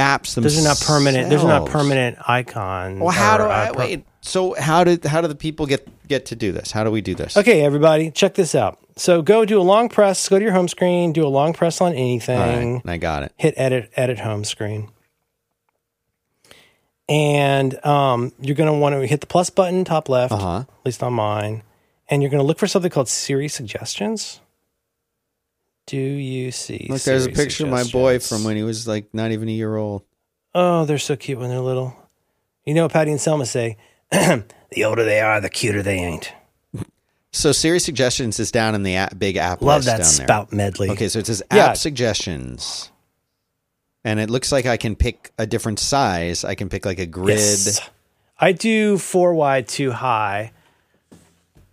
apps themselves? those are not permanent. Those are not permanent icons. Well, how do I per- wait? So how did how do the people get get to do this? How do we do this? Okay, everybody, check this out. So go do a long press. Go to your home screen. Do a long press on anything. Right, I got it. hit edit edit home screen and um, you're going to want to hit the plus button top left Uh-huh. at least on mine and you're going to look for something called siri suggestions do you see Look, there's a picture of my boy from when he was like not even a year old. oh they're so cute when they're little you know what patty and selma say the older they are the cuter they ain't So Siri suggestions is down in the app, big app love list that down there. spout medley Okay, so it says Yeah. app suggestions. And it looks like I can pick a different size. I can pick like a grid. Yes. I do four wide, two high.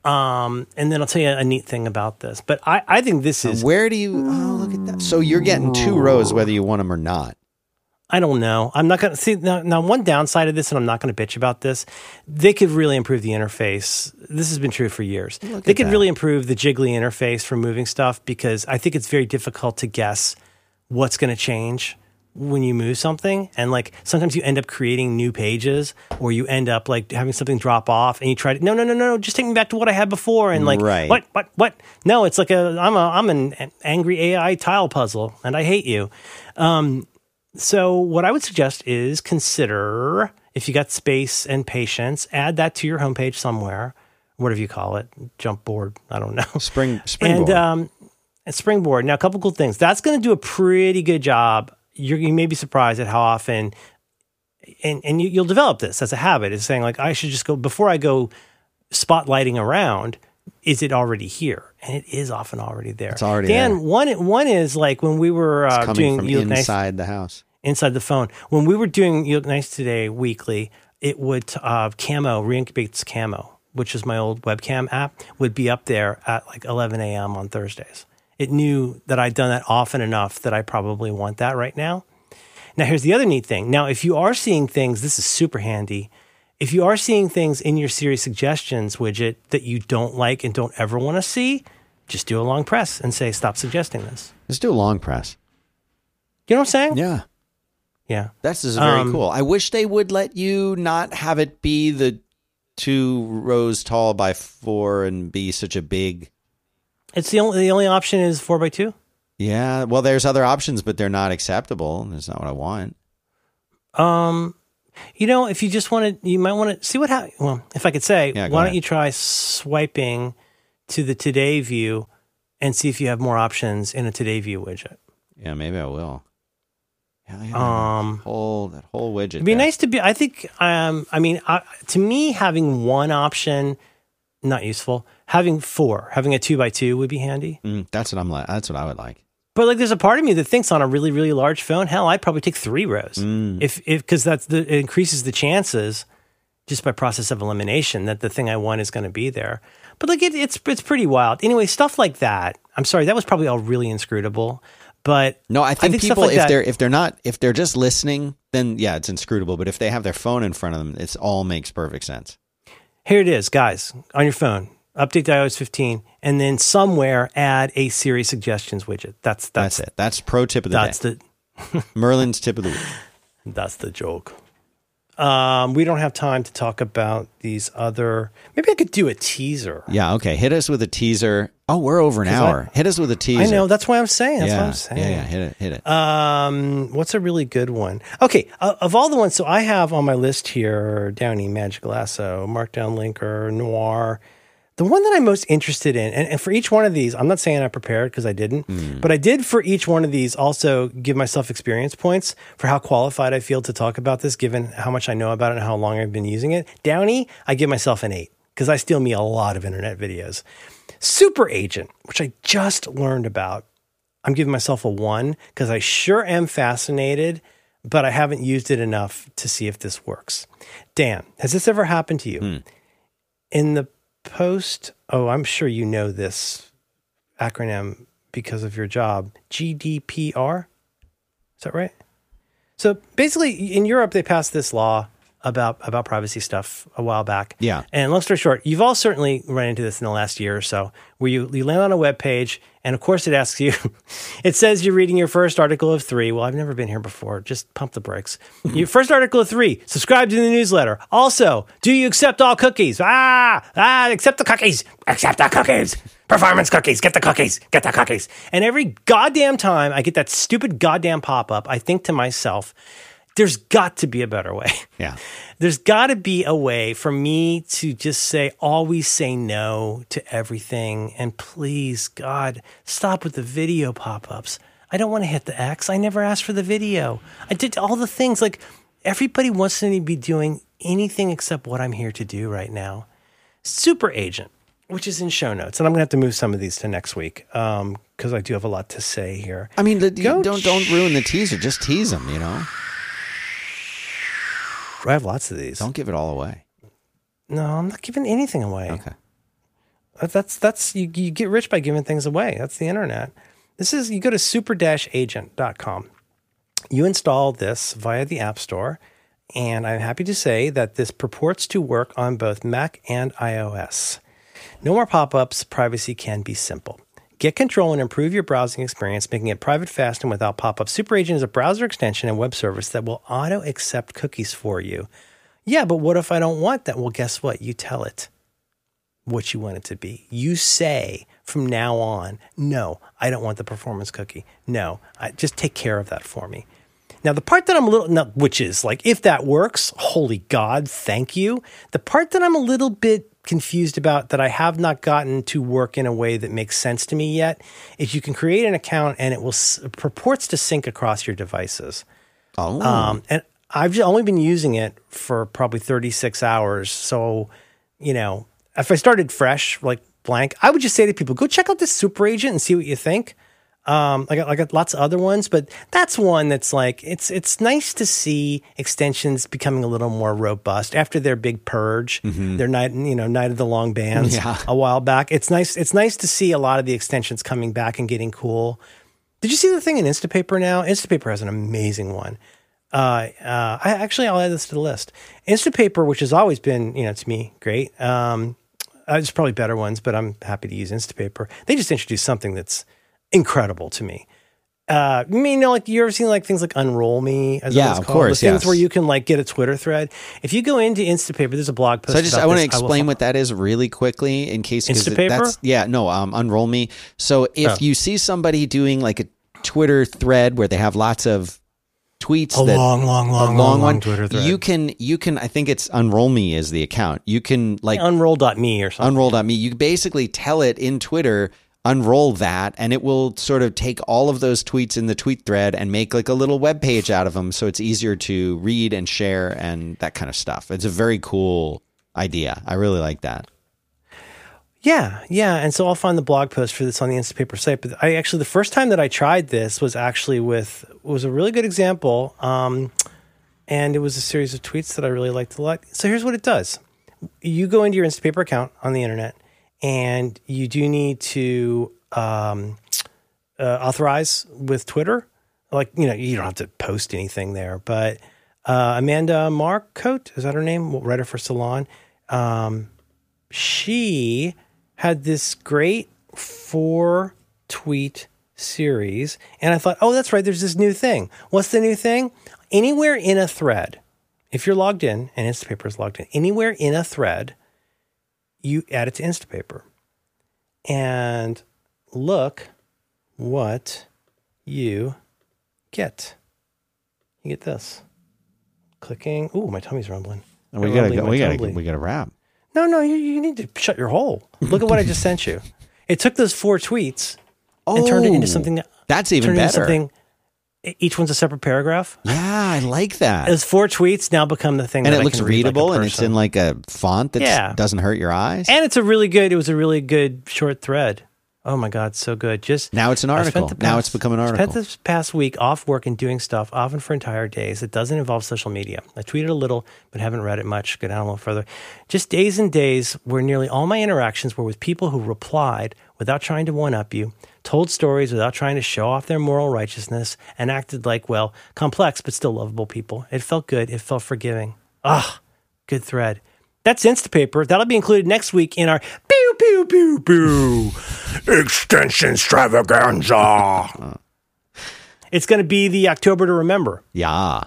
Um, and then I'll tell you a neat thing about this. But I, I think this is Where do you? Oh, look at that. So you're getting two rows whether you want them or not. I don't know. I'm not going to see now, now. One downside of this, and I'm not going to bitch about this. They could really improve the interface. This has been true for years. they could that. really improve the jiggly interface for moving stuff because I think it's very difficult to guess what's going to change when you move something. And like sometimes you end up creating new pages, or you end up like having something drop off, and you try to no, no, no, no, just take me back to what I had before, and like Right. what, what, what? No, it's like a I'm a I'm an angry AI tile puzzle, and I hate you. Um, So, what I would suggest is consider if you got space and patience, add that to your homepage somewhere, whatever you call it, jump board. I don't know. Spring springboard. And um, and springboard. Now, a couple cool things. That's going to do a pretty good job. You're, you may be surprised at how often, and and you, you'll develop this as a habit. Is saying like I should just go before I go spotlighting around. Is it already here? And it is often already there. It's already Dan, there. one one is like when we were uh, coming doing from You Look Nice inside the house. inside the phone. When we were doing You Look Nice Today weekly, it would uh, Camo Reincubate's Camo, which is my old webcam app, would be up there at like 11 a.m. on Thursdays. It knew that I'd done that often enough that I probably want that right now. Now, here's the other neat thing. Now, if you are seeing things, this is super handy. If you are seeing things in your Siri suggestions widget that you don't like and don't ever want to see, just do a long press and say, stop suggesting this. Let's do a long press. You know what I'm saying? Yeah. Yeah. That's just very Um, cool. I wish they would let you not have it be the two rows tall by four and be such a big. It's the only, the only option is four by two. Yeah. Well, there's other options, but they're not acceptable. That's not what I want. Um, you know, if you just want to, you might want to see what happens. Well, if I could say, Yeah, why ahead. don't you try swiping to the today view and see if you have more options in a today view widget. Yeah, maybe I will. Yeah, Um, that whole that whole widget. It'd be there. nice to be. I think. Um. I mean, I, to me, having one option not useful. Having four, having a two by two would be handy. Mm, that's what I'm like. That's what I would like. But like, there's a part of me that thinks on a really, really large phone, hell, I'd probably take three rows Mm. if if because that's the it increases the chances just by process of elimination that the thing I want is going to be there. But like, it, it's it's pretty wild. Anyway, stuff like that. I'm sorry, that was probably all really inscrutable. But No, I think, think people like if that- they're if they're not if they're just listening, then yeah, it's inscrutable. But if they have their phone in front of them, it's all makes perfect sense. Here it is, guys, on your phone. Update to iOS 15, and then somewhere add a Siri suggestions widget. That's that's, That's it. That's pro tip of the That's day. the Merlin's tip of the week. that's the joke. Um, we don't have time to talk about these other. Maybe I could do a teaser. Yeah. Okay. Hit us with a teaser. Oh, we're over an hour. Hit us with a teaser. I know. That's why I'm saying. That's yeah. what I'm saying. Yeah. Yeah. Hit it. Hit it. Um, what's a really good one? Okay, uh, of all the ones, so I have on my list here Downie, Magic Lasso, Markdown Linker, Noir. The one that I'm most interested in, and, and for each one of these, I'm not saying I prepared because I didn't, mm. but I did for each one of these also give myself experience points for how qualified I feel to talk about this, given how much I know about it and how long I've been using it. Downie, I give myself an eight because I steal me a lot of internet videos. Super Agent, which I just learned about, I'm giving myself a one because I sure am fascinated, but I haven't used it enough to see if this works. Dan, has this ever happened to you? Hmm. In the post, oh, I'm sure you know this acronym because of your job GDPR. Is that right? So basically, in Europe, they passed this law about about privacy stuff a while back. Yeah. And long story short, you've all certainly run into this in the last year or so, where you, you land on a web page, and of course it asks you, it says you're reading your first article of three. Well, I've never been here before. Just pump the brakes. your first article of three. Subscribe to the newsletter. Also, do you accept all cookies? Ah, ah, accept the cookies. Accept the cookies. Performance cookies. Get the cookies. Get the cookies. And every goddamn time I get that stupid goddamn pop up, I think to myself, there's got to be a better way. Yeah. There's got to be a way for me to just say, always say no to everything. And please, God, stop with the video pop ups. I don't want to hit the X. I never asked for the video. I did all the things. Like, everybody wants me to be doing anything except what I'm here to do right now. Super Agent, which is in show notes. And I'm going to have to move some of these to next week um, because I do have a lot to say here. I mean, the, Go don't don't ruin the teaser. Just tease them. You know. I have lots of these. Don't give it all away. No, I'm not giving anything away. Okay. That- That's that's you, you get rich by giving things away. That's the internet. This is you go to super-agent.com. You install this via the App Store, and I'm happy to say that this purports to work on both Mac and iOS. No more pop-ups, privacy can be simple. Get control and improve your browsing experience, making it private, fast, and without pop-ups. Super Agent is a browser extension and web service that will auto accept cookies for you. Yeah, but what if I don't want that? Well, guess what? You tell it what you want it to be. You say from now on, no, I don't want the performance cookie. No, I, just take care of that for me. Now, the part that I'm a little, no, which is like, if that works, holy God, thank you. The part that I'm a little bit confused about that I have not gotten to work in a way that makes sense to me yet is you can create an account and it will s- purports to sync across your devices. Oh. Um, and I've just only been using it for probably 36 hours. So, you know, if I started fresh, like blank, I would just say to people, go check out this super agent and see what you think. Um, I got, I got lots of other ones, but that's one that's like, it's, it's nice to see extensions becoming a little more robust after their big purge, their night, you know, night of the long bands Yeah. a while back. It's nice. It's nice to see a lot of the extensions coming back and getting cool. Did you see the thing in Instapaper now? Instapaper has an amazing one. uh, uh, I actually I'll add this to the list. Instapaper, which has always been you know to me great. Um, uh, there's probably better ones, but I'm happy to use Instapaper. They just introduced something that's incredible to me. Uh, I mean, you know, like you ever seen like things like Unroll Me? As Yeah, of called? course, The things yes. where you can like get a Twitter thread. If you go into Instapaper, there's a blog post. So I just I want to explain what that is really quickly in case Instapaper? That's, yeah, no, um, unroll me. So if Oh. you see somebody doing like a Twitter thread where they have lots of tweets a that long, long, long, long, long, one, long Twitter thread. you can you can I think it's unroll me is the account. You can like unroll.me or something. unroll.me. You basically tell it in Twitter, unroll that, and it will sort of take all of those tweets in the tweet thread and make like a little web page out of them so it's easier to read and share and that kind of stuff. It's a very cool idea. I really like that. Yeah, yeah. And so I'll find the blog post for this on the Instapaper site. But I actually, the first time that I tried this was actually with, was a really good example. Um, and it was a series of tweets that I really liked a lot. So here's what it does you go into your Instapaper account on the internet, and you do need to um, uh, authorize with Twitter. Like, you know, you don't have to post anything there, but uh, Amanda Marcotte, is that her name? Writer for Salon. Um, she had this great four tweet series. And I thought, oh, that's right. There's this new thing. What's the new thing? Anywhere in a thread, if you're logged in and Instapaper is logged in, anywhere in a thread, you add it to Instapaper. And look what you get. You get this. Clicking. Ooh, my tummy's rumbling. And We gotta go. We gotta. tumbly. We gotta wrap. No, no, you, you need to shut your hole. Look at what I just sent you. It took those four tweets and turned it into Oh, something. That's even better. something. Each one's a separate paragraph. Yeah, I like that. Those four tweets now become the thing, and that it I looks can read like readable, and it's in like a font that Yeah. doesn't hurt your eyes. and it's a really good. It was a really good short thread. Oh my god, so good. Just now it's an article. the now it's become an I article. Spent this past week off work and doing stuff, often for entire days. It doesn't involve social media. I tweeted a little, but haven't read it much. Go down a little further. Just days and days where nearly all my interactions were with people who replied without trying to one up you, told stories without trying to show off their moral righteousness, and acted like, well, complex but still lovable people. It felt good. It felt forgiving. Ah, good thread. That's Instapaper. That'll be included next week in our pew pew pew pew extension extravaganza. it's going to be the October to remember. yeah.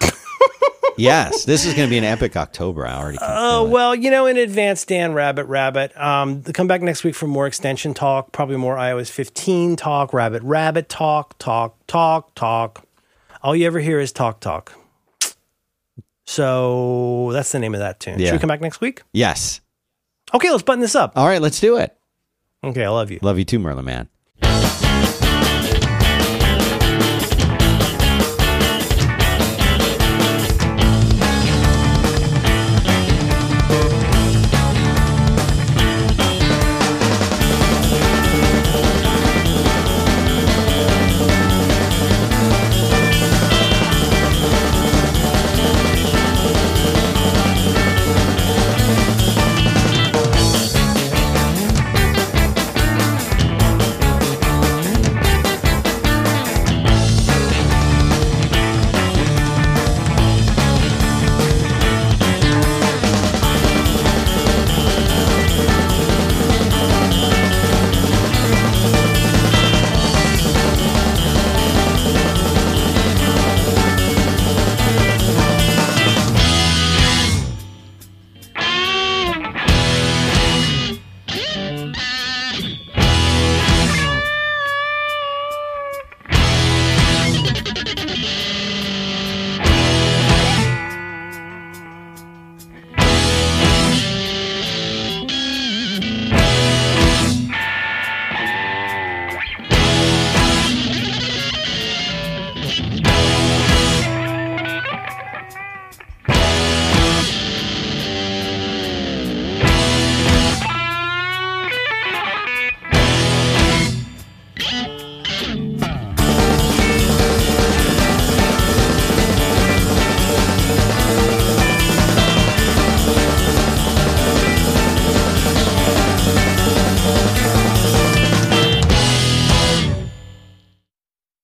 Yes, this is going to be an epic October. I already. Oh well, you know, in advance, Dan Rabbit Rabbit. Um, come back next week for more extension talk, probably more iOS 15 talk, Rabbit Rabbit talk, talk, talk, talk. All you ever hear is talk, talk. So that's the name of that tune. Yeah. Should we come back next week? Yes. Okay, let's button this up. All right, let's do it. Okay, I love you. Love you too, Merlin Mann.